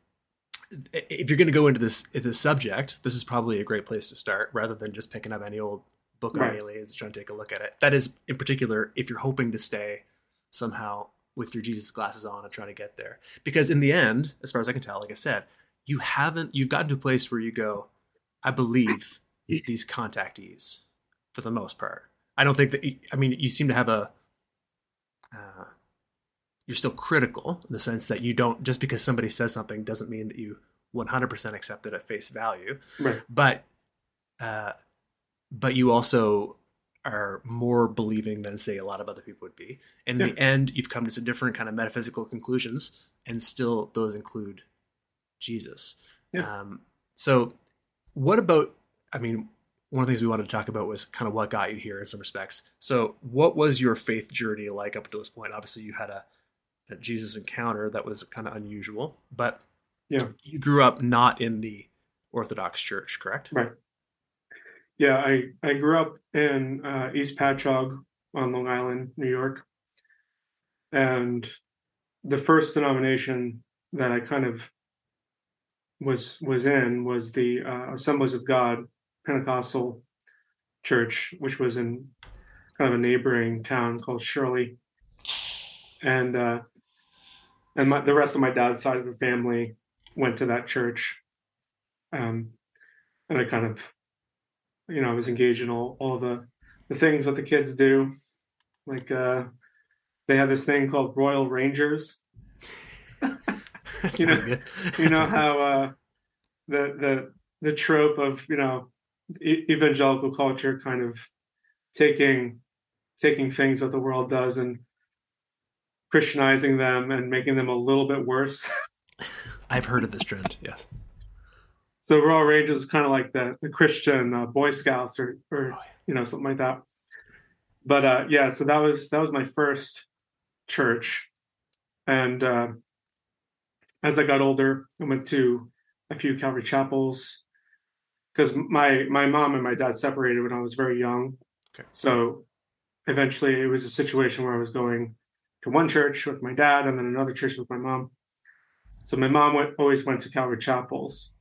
if you're going to go into this this subject, this is probably a great place to start rather than just picking up any old book right. on aliens trying to take a look at it. That is, in particular, if you're hoping to stay somehow with your Jesus glasses on and trying to get there, because in the end, as far as I can tell, like I said, you haven't you've gotten to a place where you go, I believe these contactees for the most part. I don't think that. I mean, you seem to have a. Uh, you're still critical in the sense that you don't just because somebody says something doesn't mean that you 100% accept it at face value. Right. But, uh, but you also are more believing than say a lot of other people would be. And in yeah. the end, you've come to some different kind of metaphysical conclusions, and still those include Jesus. Yeah. Um, so, what about? I mean, one of the things we wanted to talk about was kind of what got you here in some respects. So, what was your faith journey like up to this point? Obviously, you had a, a Jesus encounter that was kind of unusual, but yeah, you grew up not in the Orthodox Church, correct? Right. Yeah, I I grew up in uh, East Patchogue on Long Island, New York, and the first denomination that I kind of was was in was the uh, Assemblies of God Pentecostal church, which was in kind of a neighboring town called Shirley, and uh, and my, the rest of my dad's side of the family went to that church, um, and I kind of you know, I was engaged in all, all the the things that the kids do. Like uh they have this thing called Royal Rangers. you know, good. you know [laughs] how uh the the the trope of, you know, e- evangelical culture kind of taking taking things that the world does and Christianizing them and making them a little bit worse. [laughs] I've heard of this trend. Yes. So Royal Rangers is kind of like the, the Christian uh, Boy Scouts or, or Oh, yeah. you know something like that. But uh, yeah, so that was that was my first church, and uh, as I got older, I went to a few Calvary chapels because my my mom and my dad separated when I was very young. Okay. So eventually, it was a situation where I was going to one church with my dad and then another church with my mom. So my mom went, always went to Calvary chapels,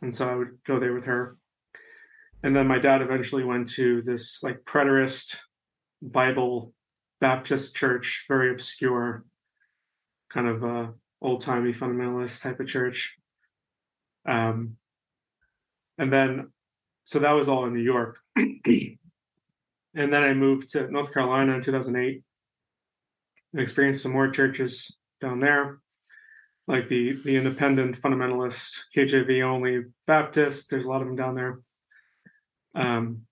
and so I would go there with her. And then my dad eventually went to this like preterist Bible Baptist church, very obscure, kind of uh, old timey fundamentalist type of church. Um, and then, so that was all in New York. [clears throat] and then I moved to North Carolina in 2008 and experienced some more churches down there, like the the independent fundamentalist KJV only Baptist. There's a lot of them down there. Um,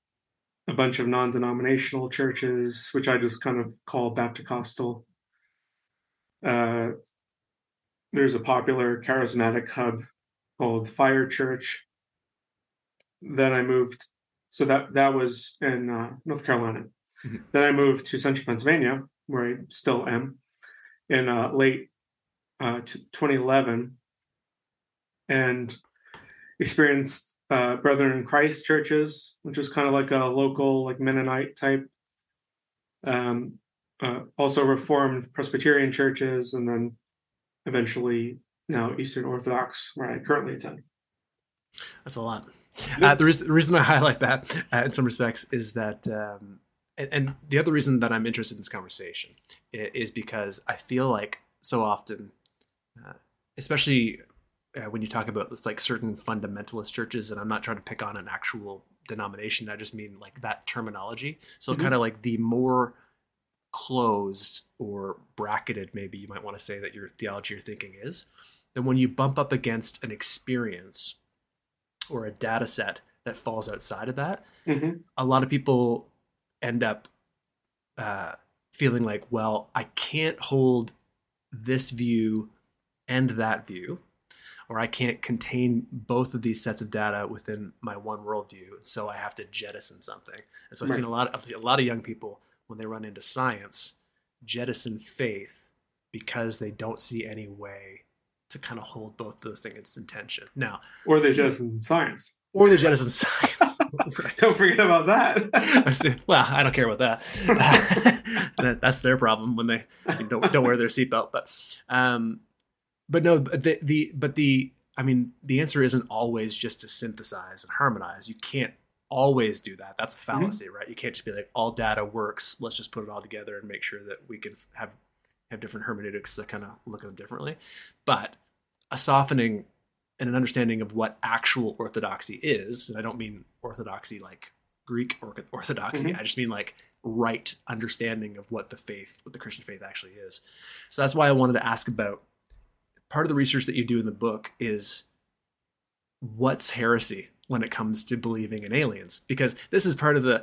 a bunch of non-denominational churches, which I just kind of call Baptist-costal. Uh, there's a popular charismatic hub called Fire Church. Then I moved, so that that was in uh, North Carolina. Mhm. Then I moved to Central Pennsylvania, where I still am, in uh, late uh, 2011, and experienced uh, Brethren in Christ churches, which is kind of like a local, like Mennonite type. Um, uh, also Reformed Presbyterian churches, and then eventually now Eastern Orthodox, where I currently attend. That's a lot. Uh, the, reason, the reason I highlight that uh, in some respects is that, um, and, and the other reason that I'm interested in this conversation is because I feel like so often, uh, especially uh, when you talk about this, like certain fundamentalist churches, and I'm not trying to pick on an actual denomination, I just mean like that terminology. So Mhm. kind of like the more closed or bracketed, maybe you might want to say that your theology or thinking is, then when you bump up against an experience or a data set that falls outside of that, Mhm. a lot of people end up uh, feeling like, well, I can't hold this view and that view, or I can't contain both of these sets of data within my one worldview, so I have to jettison something. And so I've seen a lot of a lot of young people when they run into science jettison faith because they don't see any way to kind of hold both those things in tension. Now, Or they just in science. Or the jettison science. [laughs] Right. Don't forget about that. Well, I don't care about that. [laughs] that that's their problem when they don't don't wear their seatbelt. But um, but no, but the the but the I mean the answer isn't always just to synthesize and harmonize. You can't always do that. That's a fallacy, right? You can't just be like all data works. Let's just put it all together and make sure that we can have have different hermeneutics that kind of look at them differently. But a softening and an understanding of what actual orthodoxy is, and I don't mean orthodoxy like Greek or- [laughs] orthodoxy. Mhm. I just mean like right understanding of what the faith, what the Christian faith actually is. So that's why I wanted to ask about part of the research that you do in the book is what's heresy when it comes to believing in aliens because this is part of the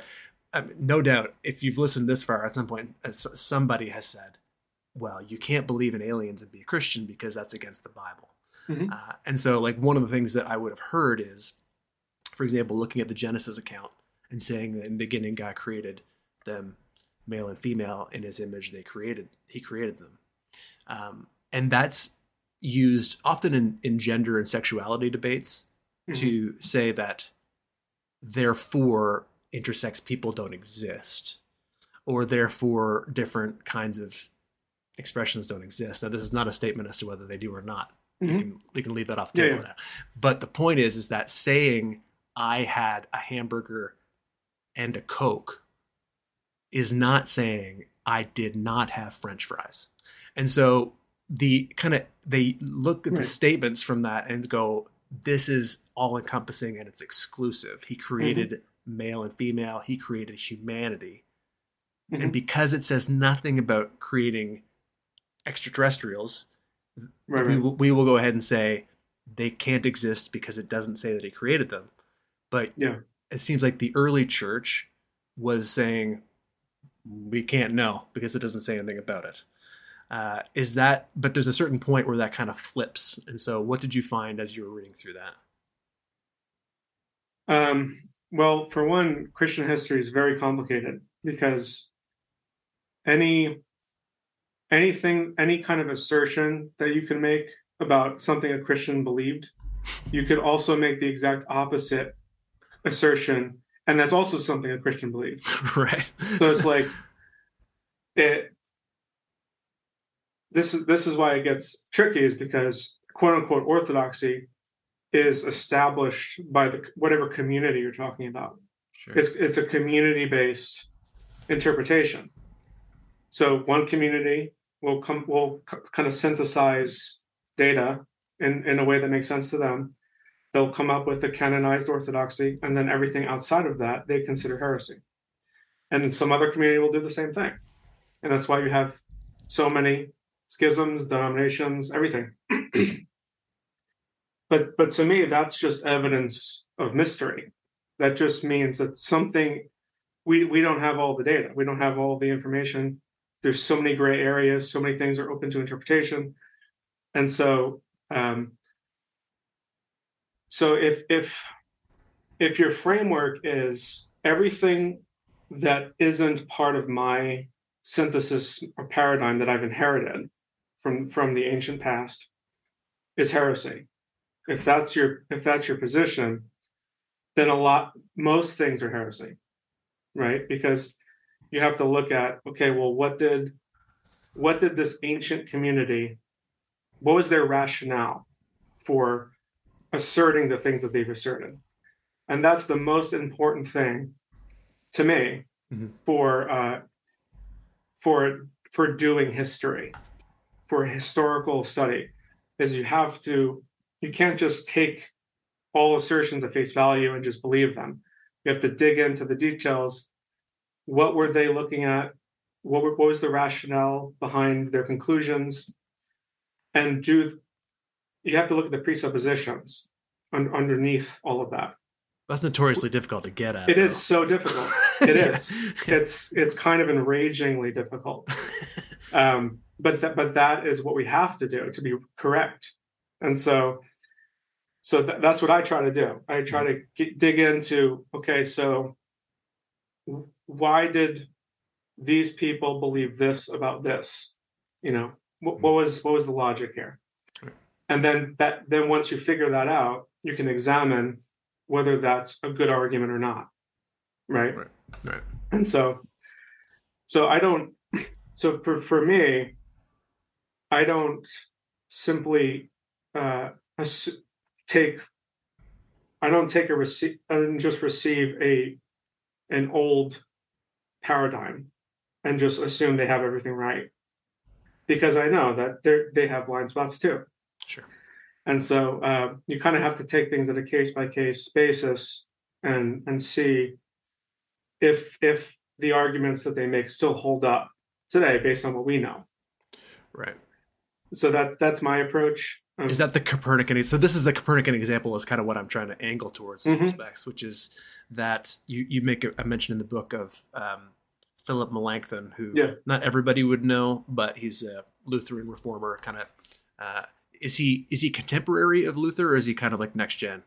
I mean, no doubt if you've listened this far at some point uh, somebody has said well you can't believe in aliens and be a christian because that's against the bible Mhm. uh, and so like one of the things that i would have heard is for example looking at the genesis account and saying that in the beginning god created them male and female in his image they created he created them. Um, and that's used often in, in gender and sexuality debates to say that therefore intersex people don't exist or therefore different kinds of expressions don't exist. Now this is not a statement as to whether they do or not Mhm. you can we can leave that off the Yeah, table now but the point is is that saying i had a hamburger and a coke is not saying i did not have french fries and so the kind of they look at the statements from that and go this is all encompassing and it's exclusive he created male and female. He created humanity. Mhm. And because it says nothing about creating extraterrestrials, Right, we, will, we will go ahead and say they can't exist because it doesn't say that he created them. But Yeah. it seems like the early church was saying we can't know because it doesn't say anything about it. Uh, is that? But there's a certain point where that kind of flips. And so, what did you find as you were reading through that? Um, well, for one, Christian history is very complicated because any anything, any kind of assertion that you can make about something a Christian believed, you could also make the exact opposite assertion, and that's also something a Christian believed. [laughs] right. So it's like it. This is this is why it gets tricky, is because quote unquote orthodoxy is established by the whatever community you're talking about. Sure. It's it's a community based interpretation. So one community will come will kind of synthesize data in, in a way that makes sense to them. They'll come up with a canonized orthodoxy, and then everything outside of that they consider heresy. And some other community will do the same thing. And that's why you have so many schisms, denominations, everything. [clears throat] but but to me, that's just evidence of mystery. That just means that something we we don't have all the data. We don't have all the information. There's so many gray areas. So many things are open to interpretation, and so um, so if if if your framework is everything that isn't part of my synthesis or paradigm that I've inherited from from the ancient past is heresy. If that's your if that's your position, then a lot most things are heresy, right? Because you have to look at okay, well, what did what did this ancient community, what was their rationale for asserting the things that they've asserted? And that's the most important thing to me Mhm. for uh, for for doing history, for historical study, is you have to you can't just take all assertions at face value and just believe them. You have to dig into the details. What were they looking at? What, were, what was the rationale behind their conclusions? And do you have to look at the presuppositions un, underneath all of that? That's notoriously difficult to get at. It is though. so difficult. [laughs] It Yeah. is. It's it's kind of enragingly difficult. [laughs] Um, but that but that is what we have to do to be correct. And so so th- that's what I try to do. I try to get, dig into okay, so why did these people believe this about this? You know, what, what was what was the logic here? And then that then once you figure that out, you can examine whether that's a good argument or not. Right. Right. Right. And so so I don't so for, for me, I don't simply uh take I don't take a receive I don't just receive a an old paradigm and just assume they have everything right. Because I know that they they have blind spots too. Sure. And so uh, you kind of have to take things at a case by case basis and and see if if the arguments that they make still hold up today based on what we know. Right. So that that's my approach. Um, Is that the Copernican? So this is the Copernican example. Is kind of what I'm trying to angle towards Mhm. respects, which is that you you make a, a mention in the book of um, Philip Melanchthon, who Yeah. not everybody would know, but he's a Lutheran reformer. Kind of uh, is he is he contemporary of Luther, or is he kind of like next gen?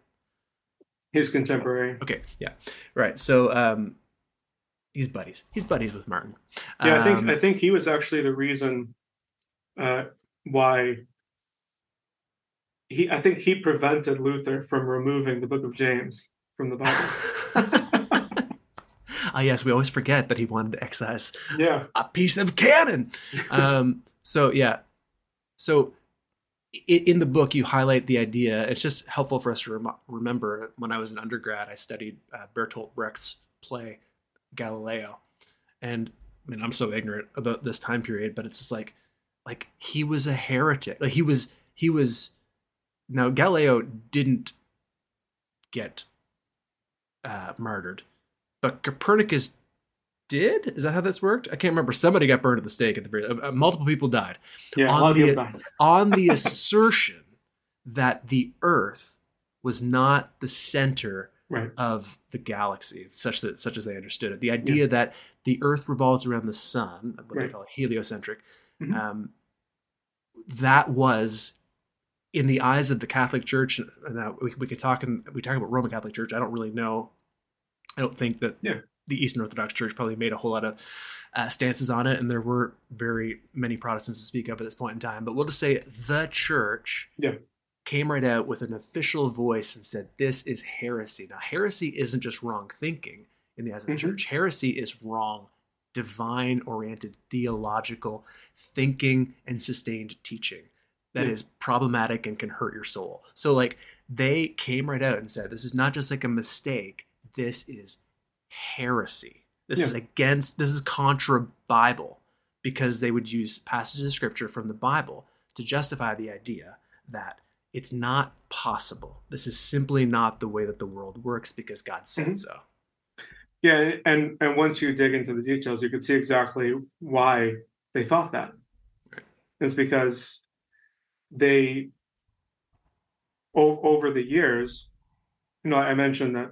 his contemporary? Okay, yeah, right. So um, he's buddies. He's buddies with Martin. Yeah, I think Um, I think he was actually the reason uh, why he. I think he prevented Luther from removing the Book of James from the Bible. [laughs] Ah, yes, we always forget that he wanted to excise yeah, a piece of canon. [laughs] um, so yeah, so in the book you highlight the idea. It's just helpful for us to rem- remember. When I was an undergrad, I studied uh, Bertolt Brecht's play Galileo, and I mean I'm so ignorant about this time period, but it's just like, like he was a heretic. Like he was, he was. Now Galileo didn't get uh, murdered. But Copernicus did. Is that how this worked? I can't remember. Somebody got burned at the stake at the very. Uh, multiple people died. Yeah, on the on [laughs] the assertion that the Earth was not the center right. of the galaxy, such that such as they understood it. The idea yeah. that the Earth revolves around the sun, what right. they call heliocentric, mm-hmm. um, that was in the eyes of the Catholic Church. And we, we could talk and we talk about Roman Catholic Church. I don't really know. I don't think that yeah. the Eastern Orthodox Church probably made a whole lot of uh, stances on it, and there were very many Protestants to speak of at this point in time. But we'll just say the Church yeah came right out with an official voice and said, This is heresy. Now, heresy isn't just wrong thinking in the eyes of the mm-hmm. church, heresy is wrong, divine oriented, theological thinking and sustained teaching that is problematic and can hurt your soul. So, like, they came right out and said, This is not just like a mistake, this is heresy. This yeah. is against, this is contra Bible because they would use passages of scripture from the Bible to justify the idea that it's not possible. This is simply not the way that the world works because God said mm-hmm. so. Yeah, and and once you dig into the details, you could see exactly why they thought that. Right. It's because they o- over the years, you know, I mentioned that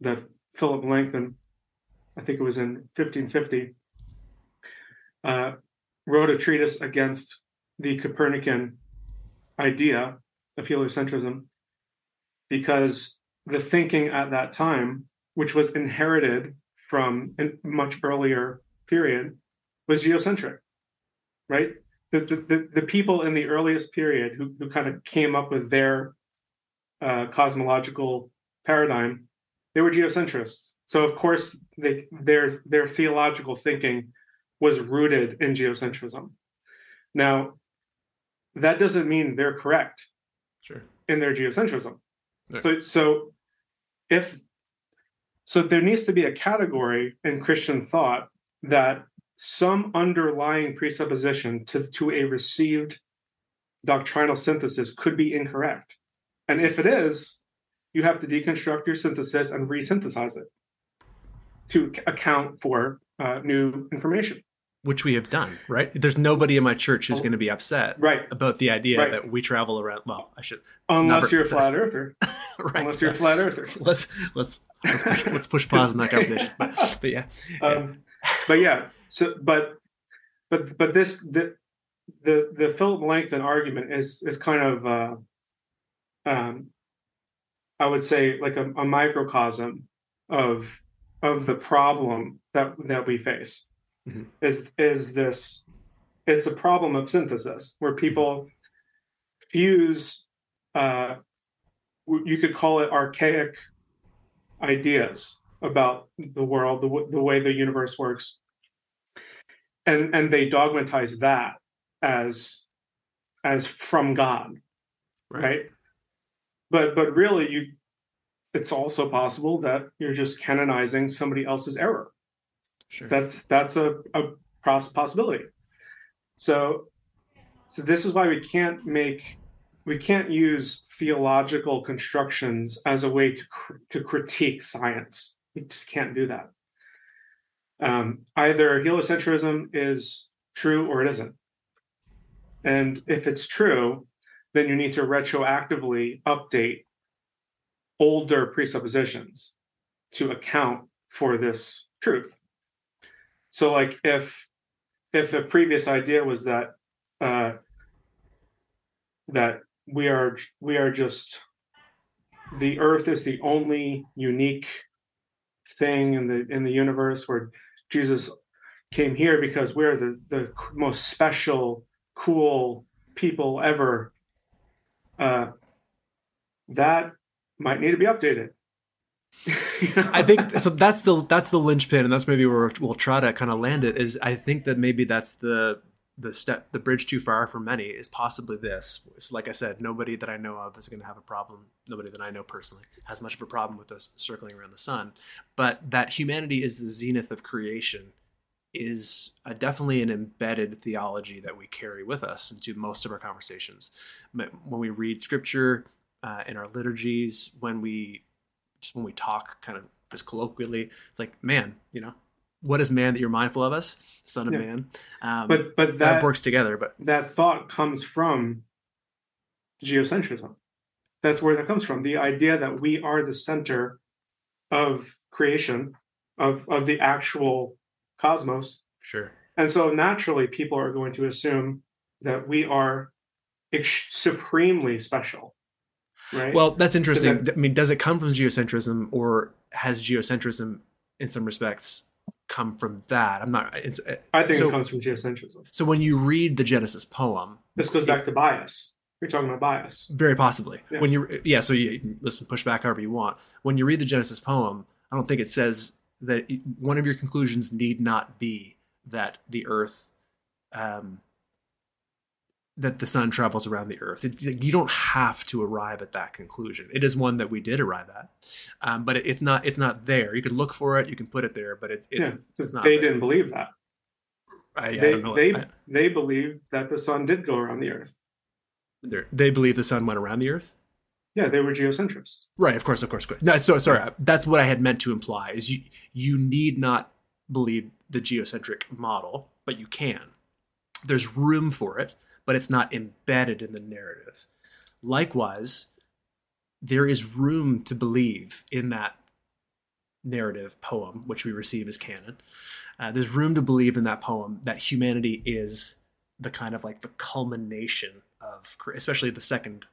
that Philip Melanchthon, I think it was in 1550, uh, wrote a treatise against the Copernican idea of heliocentrism because the thinking at that time, which was inherited from a much earlier period, was geocentric, right? The, the, the, people in the earliest period who, who kind of came up with their uh, cosmological paradigm, they were geocentrists. So of course, they, their their theological thinking was rooted in geocentrism. Now, that doesn't mean they're correct sure. in their geocentrism. So so if so there needs to be a category in Christian thought that some underlying presupposition to, to a received doctrinal synthesis could be incorrect. And if it is, you have to deconstruct your synthesis and resynthesize it to account for uh, new information which we have done, right? There's nobody in my church who's oh, going to be upset right. about the idea right. that we travel around. Well, I should unless you're a [laughs] flat earther, [laughs] right? Unless you're a flat earther. [laughs] Let's let's let's push, let's push pause on that conversation. But, but yeah, um, but yeah. So, but but but this the the the Philip Melanchthon argument is is kind of uh, um, I would say like a, a microcosm of of the problem that that we face mm-hmm. is is this it's a problem of synthesis where people fuse uh, you could call it archaic ideas about the world the, the way the universe works and and they dogmatize that as as from god right, right? But but really you it's also possible that you're just canonizing somebody else's error Sure. That's that's a, a possibility. So so this is why we can't make we can't use theological constructions as a way to to critique science. We just can't do that. Um, either heliocentrism is true or it isn't. And if it's true, then you need to retroactively update older presuppositions to account for this truth. So like if if a previous idea was that uh, that we are we are just the earth is the only unique thing in the in the universe where Jesus came here because we're the the most special cool people ever uh, that might need to be updated [laughs] I think so. That's the that's the linchpin, and that's maybe where we'll try to kind of land it. Is I think that maybe that's the the step, the bridge too far for many is possibly this. Like I said, nobody that I know of is going to have a problem. Nobody that I know personally has much of a problem with us circling around the sun. But that humanity is the zenith of creation is a, definitely an embedded theology that we carry with us into most of our conversations. When we read scripture uh, in our liturgies, when we just when we talk kind of just colloquially. It's like man, you know, what is man that you're mindful of us, son of Yeah. man. Um, but but that that works together. But that thought comes from geocentrism. That's where that comes from. The idea that we are the center of creation, of, of the actual cosmos. sure, And so naturally, people are going to assume that we are ex- supremely special. Right? Well, that's interesting. that- I mean, does it come from geocentrism, or has geocentrism, in some respects, come from that? I'm not. It's, uh, I think so- it comes from geocentrism. so when you read the Genesis poem, This goes back to bias. You're talking about bias. very possibly Yeah. when you yeah. So you listen, push back however you want. When you read the Genesis poem, I don't think it says that one of your conclusions need not be that the Earth. Um, that the sun travels around the earth. You don't have to arrive at that conclusion. It is one that we did arrive at, um, but it, it's not. It's not there. You can look for it. You can put it there, but it, it's, yeah, it's not. they there. didn't believe that. I, I they know. they I- they believed that the sun did go around the earth. they believe the sun went around the earth. Yeah, they were geocentrists. Right. Of course. Of course. of course. No. So sorry. That's what I had meant to imply. Is you you need not believe the geocentric model, but you can. There's room for it, but it's not embedded in the narrative. Likewise, there is room to believe in that narrative poem, which we receive as canon. Uh, there's room to believe in that poem that humanity is the kind of like the culmination of, especially the second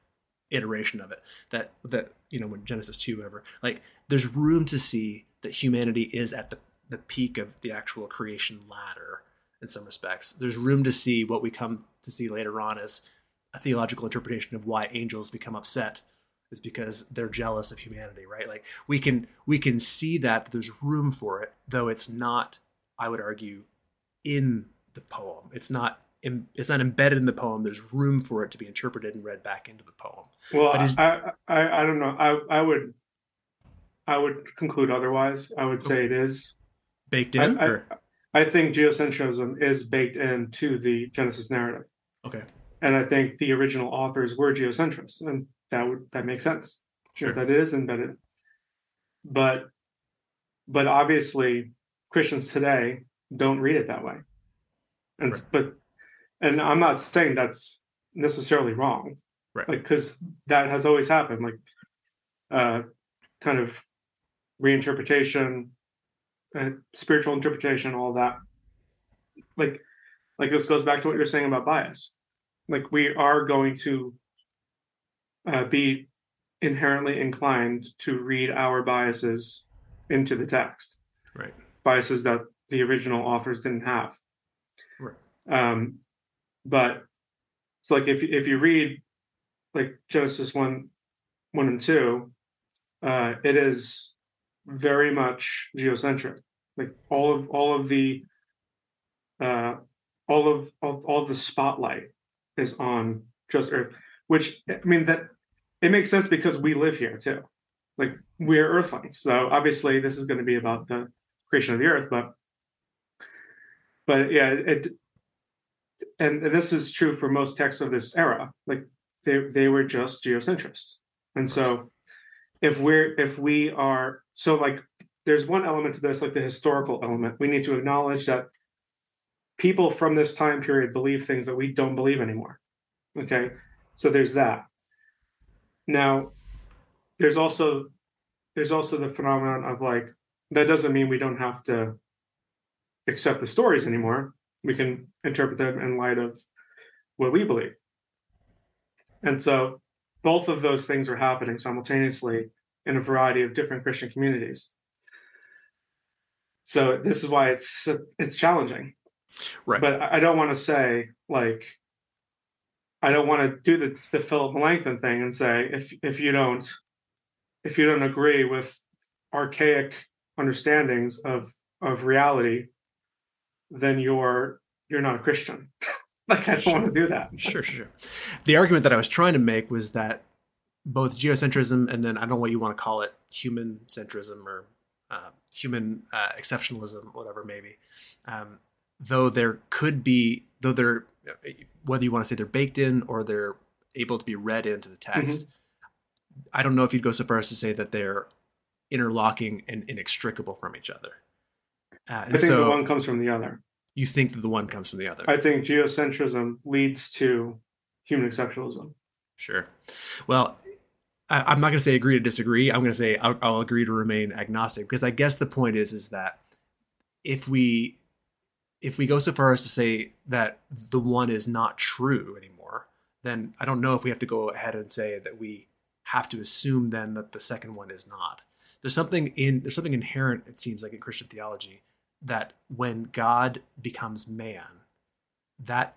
iteration of it. That that you know when Genesis two ever like there's room to see that humanity is at the the peak of the actual creation ladder in some respects. There's room to see what we come to see later on as a theological interpretation of why angels become upset is because they're jealous of humanity, right? Like we can we can see that there's room for it, though it's not, I would argue, in the poem. It's not it's not embedded in the poem. There's room for it to be interpreted and read back into the poem. Well, I, I I don't know. I I would I would conclude otherwise. I would say it is. Baked in, I, or I think geocentrism is baked into the Genesis narrative, okay, and I think the original authors were geocentrists, and that would that makes sense. sure, that it is embedded. But but obviously Christians today don't read it that way. And Right. but and I'm not saying that's necessarily wrong. Right. Like cuz that has always happened like uh kind of reinterpretation uh, spiritual interpretation all that. Like like this goes back to what you're saying about bias. Like we are going to uh, be inherently inclined to read our biases into the text right, biases that the original authors didn't have right, um but it's like if if you read like genesis 1 1 and 2 uh it is very much geocentric. Like all of all of the uh all of all, all the spotlight is on just earth which i mean that it makes sense because we live here too. Like we're earthlings so obviously this is going to be about the creation of the earth but but yeah it and this is true for most texts of this era like they they were just geocentrists. And so if we're if we are so like there's one element to this like the historical element. We need to acknowledge that people from this time period believe things that we don't believe anymore. Okay? So there's that. Now there's also there's also the phenomenon of like that doesn't mean we don't have to accept the stories anymore we can interpret them in light of what we believe. And so both of those things are happening simultaneously in a variety of different christian communities. So this is why it's it's challenging. Right. but I don't want to say like I don't want to do the the Philip Melanchthon thing and say if if you don't if you don't agree with archaic understandings of of reality, then you're you're not a Christian. [laughs] like I don't want to do that. Sure, sure, sure. The argument that I was trying to make was that both geocentrism and then I don't know what you want to call it, human centrism or uh, human uh, exceptionalism, whatever, maybe. Um, though there could be, though they're, whether you want to say they're baked in or they're able to be read into the text, I don't know if you'd go so far as to say that they're interlocking and inextricable from each other. Uh, I think so, the one comes from the other. You think that the one comes from the other. I think geocentrism leads to human exceptionalism. Sure. Well, I, am not going to say agree to disagree. I'm going to say I'll, I'll agree to remain agnostic because I guess the point is is that if we if we go so far as to say that the one is not true anymore, then I don't know if we have to go ahead and say that we have to assume then that the second one is not. There's something in there's something inherent it seems like in Christian theology that when God becomes man, that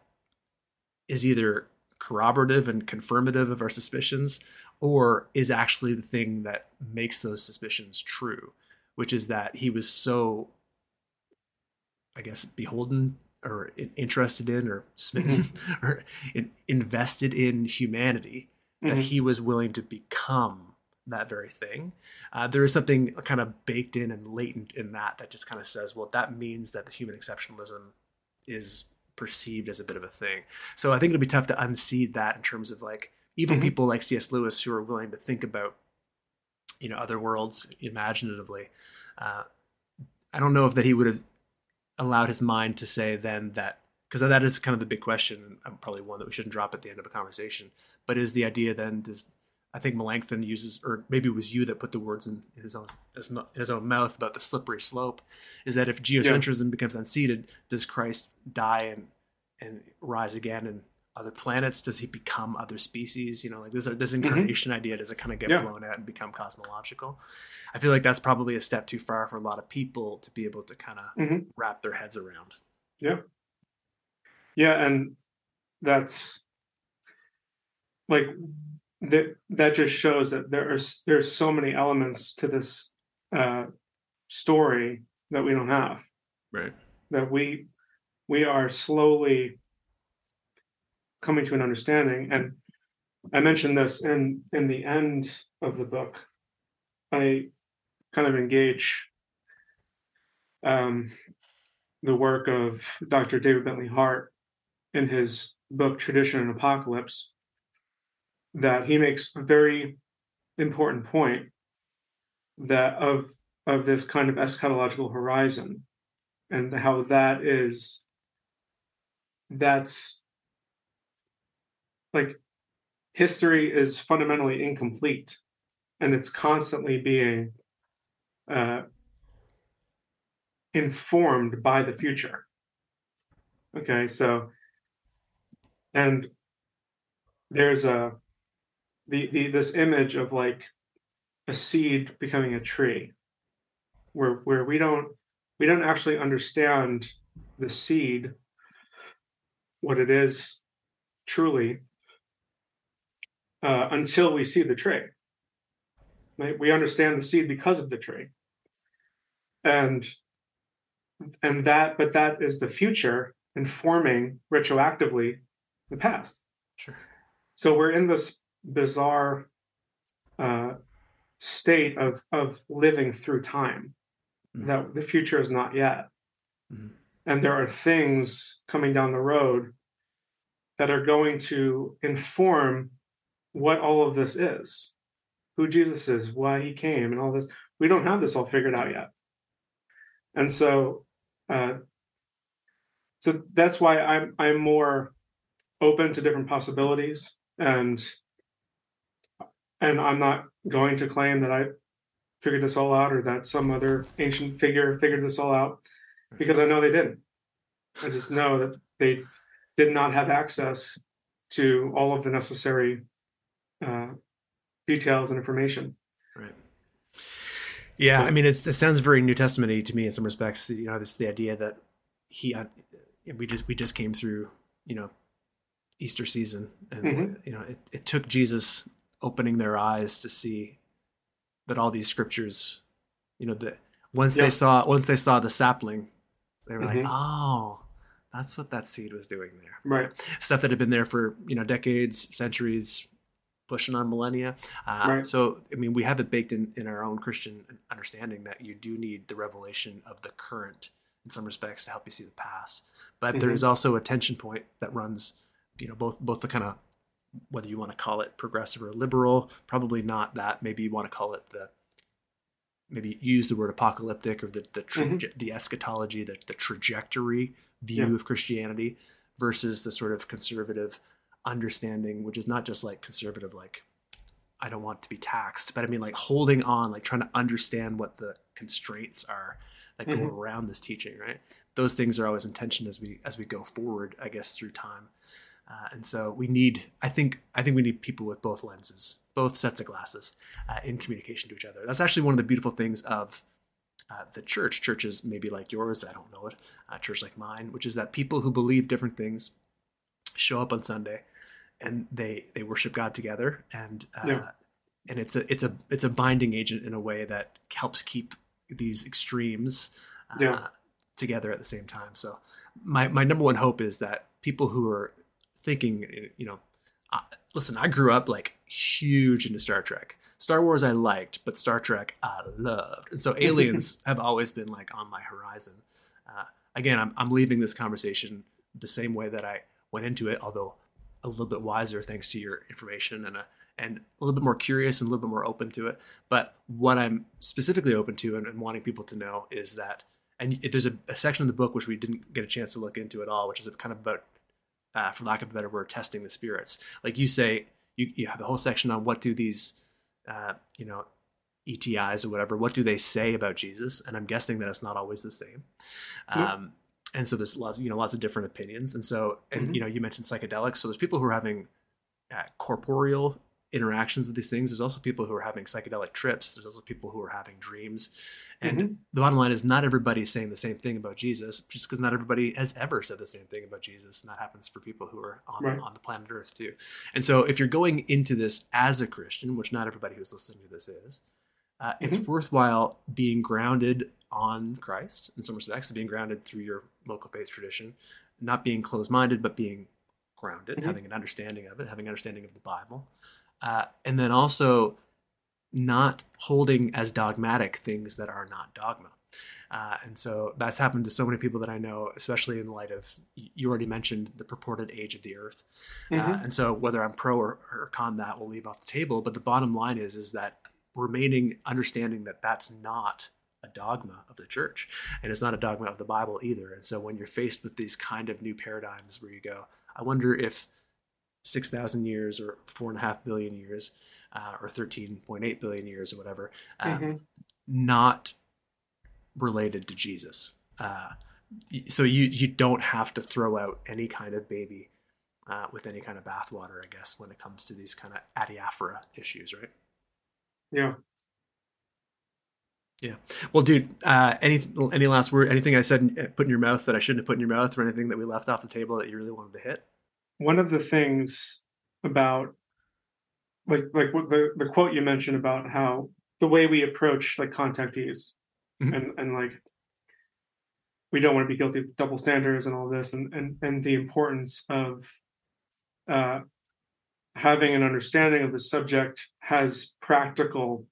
is either corroborative and confirmative of our suspicions or is actually the thing that makes those suspicions true, which is that he was so I guess, beholden or interested in or smitten mm-hmm. [laughs] or in, invested in humanity that mm-hmm. he was willing to become that very thing. Uh, there is something kind of baked in and latent in that that just kind of says, well, that means that the human exceptionalism is perceived as a bit of a thing. So I think it'll be tough to unseed that in terms of like even mm-hmm. people like C.S. Lewis who are willing to think about you know other worlds imaginatively. Uh, I don't know if that he would have allowed his mind to say then that because that is kind of the big question and probably one that we shouldn't drop at the end of a conversation but is the idea then does i think melanchthon uses or maybe it was you that put the words in his own his own mouth about the slippery slope is that if geocentrism yeah. becomes unseated does christ die and and rise again and other planets? Does he become other species? You know, like this this mm-hmm. incarnation mm-hmm. idea does it kind of get yeah. blown out and become cosmological? I feel like that's probably a step too far for a lot of people to be able to kind of mm-hmm. wrap their heads around. Yeah, yeah, and that's like that. That just shows that there are there's so many elements to this uh, story that we don't have. Right. That we we are slowly coming to an understanding. And I mentioned this in in the end of the book. I kind of engage um, the work of Dr. David Bentley Hart in his book Tradition and Apocalypse. That he makes a very important point that of of this kind of eschatological horizon and how that is that's like history is fundamentally incomplete and it's constantly being uh, informed by the future. Okay so and there's a the, the this image of like a seed becoming a tree where where we don't we don't actually understand the seed what it is truly uh, until we see the tree. Right? We understand the seed because of the tree, and and that, but that is the future informing retroactively the past. Sure. So we're in this bizarre uh, state of of living through time mm-hmm. that the future is not yet, mm-hmm. and there are things coming down the road that are going to inform what all of this is, who Jesus is, why he came, and all this. We don't have this all figured out yet. And so, uh, so that's why I'm I'm more open to different possibilities, and and I'm not going to claim that I figured this all out or that some other ancient figure figured this all out, because I know they didn't. I just know that they did not have access to all of the necessary uh, details and information. Right. Yeah, but, I mean, it sounds very New Testamenty to me in some respects. You know, this the idea that he, uh, we just we just came through, you know, Easter season, and mm-hmm. you know, it, it took Jesus opening their eyes to see that all these scriptures, you know, that once yeah. they saw once they saw the sapling, they were mm-hmm. like, oh, that's what that seed was doing there. Right. Stuff that had been there for you know decades, centuries, pushing on millennia. Uh, right. So, I mean, we have it baked in, in our own Christian understanding that you do need the revelation of the current in some respects to help you see the past. But mm-hmm. there is also a tension point that runs, you know, both both the kind of whether you want to call it progressive or liberal, probably not that. Maybe you want to call it the maybe use the word apocalyptic or the the, tra- Mhm. the eschatology, the, the trajectory view Yeah. of Christianity versus the sort of conservative understanding, which is not just like conservative, like I don't want to be taxed, but I mean like holding on, like trying to understand what the constraints are that go Mhm. around this teaching, right? Those things are always in tension as we as we go forward, I guess, through time. Uh, and so we need, I think, I think we need people with both lenses, both sets of glasses, uh, in communication to each other. That's actually one of the beautiful things of uh, the church. Churches maybe like yours, I don't know it. Uh, church like mine, which is that people who believe different things show up on Sunday, and they they worship God together, and uh, Yeah. and it's a it's a it's a binding agent in a way that helps keep these extremes uh, Yeah. together at the same time. So my my number one hope is that people who are thinking, you know, uh, listen, I grew up like huge into Star Trek. Star Wars I liked, but Star Trek I loved, and so [laughs] aliens have always been like on my horizon. Uh, again, I'm I'm leaving this conversation the same way that I went into it, although a little bit wiser thanks to your information and a and a little bit more curious and a little bit more open to it. But what I'm specifically open to and, and wanting people to know is that, and there's a, a section in the book which we didn't get a chance to look into at all, which is kind of about, uh, for lack of a better word, testing the spirits. Like you say, you, you have a whole section on what do these, uh, you know, ETIs or whatever, what do they say about Jesus? And I'm guessing that it's not always the same. Um, and so there's lots, you know, lots of different opinions. And so, and Mhm. you know, you mentioned psychedelics. So there's people who are having uh, corporeal interactions with these things. There's also people who are having psychedelic trips. There's also people who are having dreams. And Mhm. the bottom line is not everybody is saying the same thing about Jesus, just because not everybody has ever said the same thing about Jesus. And that happens for people who are on, Right. on the planet Earth too. And so if you're going into this as a Christian, which not everybody who's listening to this is, uh, it's Mhm. worthwhile being grounded on Christ in some respects, being grounded through your local faith tradition, not being closed minded, but being grounded, Mhm. having an understanding of it, having an understanding of the Bible. Uh, and then also not holding as dogmatic things that are not dogma. Uh, and so that's happened to so many people that I know, especially in light of you already mentioned the purported age of the earth. Uh, Mhm. and so whether I'm pro or, or con that, we'll leave off the table. But the bottom line is, is that remaining understanding that that's not a dogma of the church and it's not a dogma of the Bible either. And so when you're faced with these kind of new paradigms where you go, I wonder if 6,000 years or four and a half billion years uh, or 13.8 billion years or whatever, uh, Mhm. not related to Jesus. Uh, so you you don't have to throw out any kind of baby uh, with any kind of bathwater, I guess, when it comes to these kind of adiaphora issues, right? Yeah. Yeah. Well, dude, uh, any any last word? Anything I said uh, put in your mouth that I shouldn't have put in your mouth, or anything that we left off the table that you really wanted to hit? One of the things about like like what the the quote you mentioned about how the way we approach like contactees Mhm. and and like we don't want to be guilty of double standards and all this and and and the importance of uh having an understanding of the subject has practical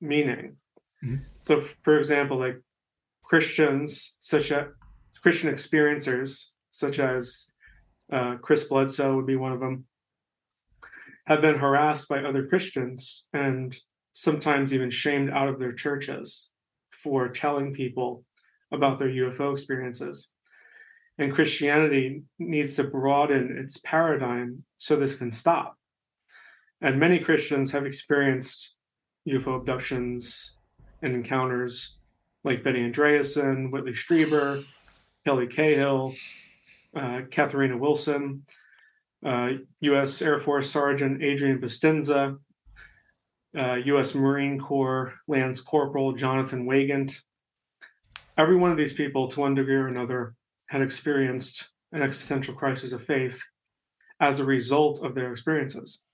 meaning Mhm. so for example like christians such as christian experiencers such as uh, chris bledsoe would be one of them. Have been harassed by other christians and sometimes even shamed out of their churches for telling people about their ufo experiences. And christianity needs to broaden its paradigm so this can stop. And many christians have experienced ufo abductions and encounters like Betty Andreasson, Whitley Strieber, Kelly Cahill, uh, Katharina Wilson, uh, U.S. Air Force Sergeant Adrian Bustinza, uh, U.S. Marine Corps Lance Corporal Jonathan Weygandt. Every one of these people, to one degree or another, had experienced an existential crisis of faith as a result of their experiences.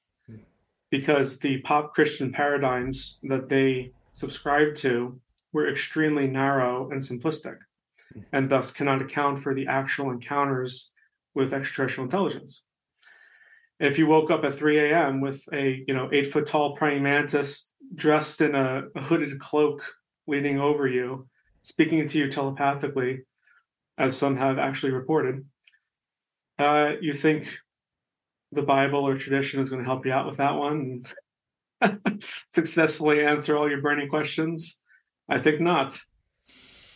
Because the pop Christian paradigms that they subscribed to were extremely narrow and simplistic, and thus cannot account for the actual encounters with extraterrestrial intelligence. If you woke up at 3 a.m. with a you know eight foot tall praying mantis dressed in a, a hooded cloak leaning over you, speaking to you telepathically, as some have actually reported, uh, you think the Bible or tradition is going to help you out with that one and [laughs] successfully answer all your burning questions. I think not.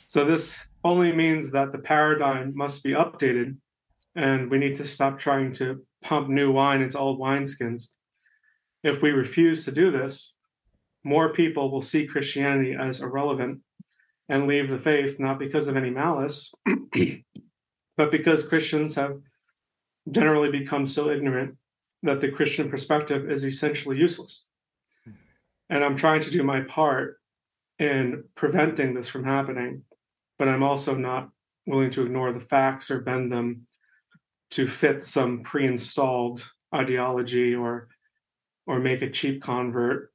So this only means that the paradigm must be updated, and we need to stop trying to pump new wine into old wineskins. If we refuse to do this, more people will see Christianity as irrelevant and leave the faith not because of any malice, [clears throat] but because Christians have generally become so ignorant that the Christian perspective is essentially useless. Hmm. And I'm trying to do my part in preventing this from happening, but I'm also not willing to ignore the facts or bend them to fit some pre-installed ideology or or make a cheap convert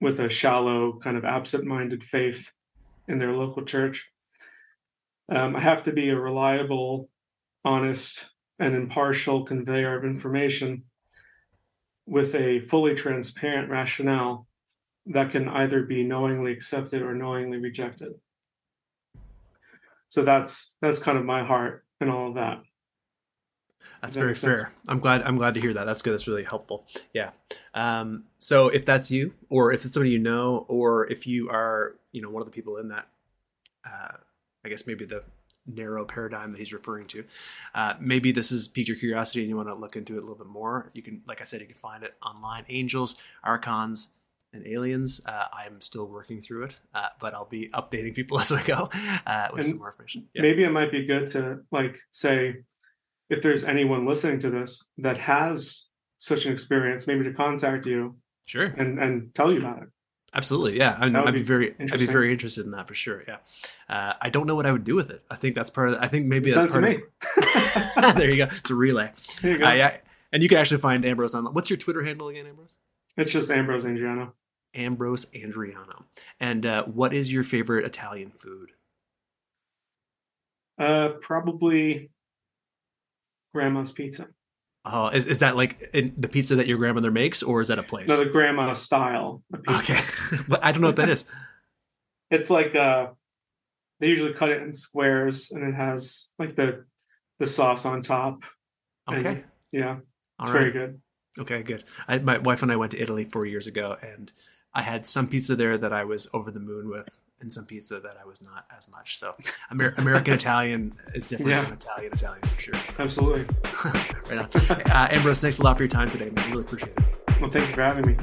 with a shallow kind of absent-minded faith in their local church. Um, I have to be a reliable, honest, and impartial conveyor of information with a fully transparent rationale that can either be knowingly accepted or knowingly rejected. So that's that's kind of my heart and all of that. That's that very fair. I'm glad. I'm glad to hear that. That's good. That's really helpful. Yeah. Um, so if that's you, or if it's somebody you know, or if you are, you know, one of the people in that, uh, I guess maybe the narrow paradigm that he's referring to. Uh, maybe this has piqued your curiosity and you want to look into it a little bit more. You can, like I said, you can find it online. Angels, Archons, and Aliens. Uh, I'm still working through it, uh, but I'll be updating people [laughs] as we go uh, with and some more information. Yeah. Maybe it might be good to like say if there's anyone listening to this that has such an experience, maybe to contact you, sure, and and tell you about it. Absolutely, yeah. I, would be, be, very, I'd be very interested in that for sure. Yeah, uh, I don't know what I would do with it. I think that's part of. The, I think maybe that's part of. Me. [laughs] There you go. It's a relay. There you go. Uh, yeah, and you can actually find Ambrose on. What's your Twitter handle again, Ambrose? It's just Ambrose Andreano. Ambrose Andreano. And uh, what is your favorite Italian food? Uh, probably grandma's pizza. Oh, is, is that like the pizza that your grandmother makes, or is that a place? No, the grandma style. Okay, [laughs] but I don't know what that is. [laughs] It's like uh, they usually cut it in squares, and it has like the the sauce on top. Okay. And, yeah, it's very good. Okay, good. I, my wife and I went to Italy four years ago, and I had some pizza there that I was over the moon with, and some pizza that I was not as much. So Amer- American Italian is different yeah. Italian Italian for sure. So. Absolutely. [laughs] right on. Uh, Ambrose, thanks a lot for your time today, man. I really appreciate it. Well, thank you for having me.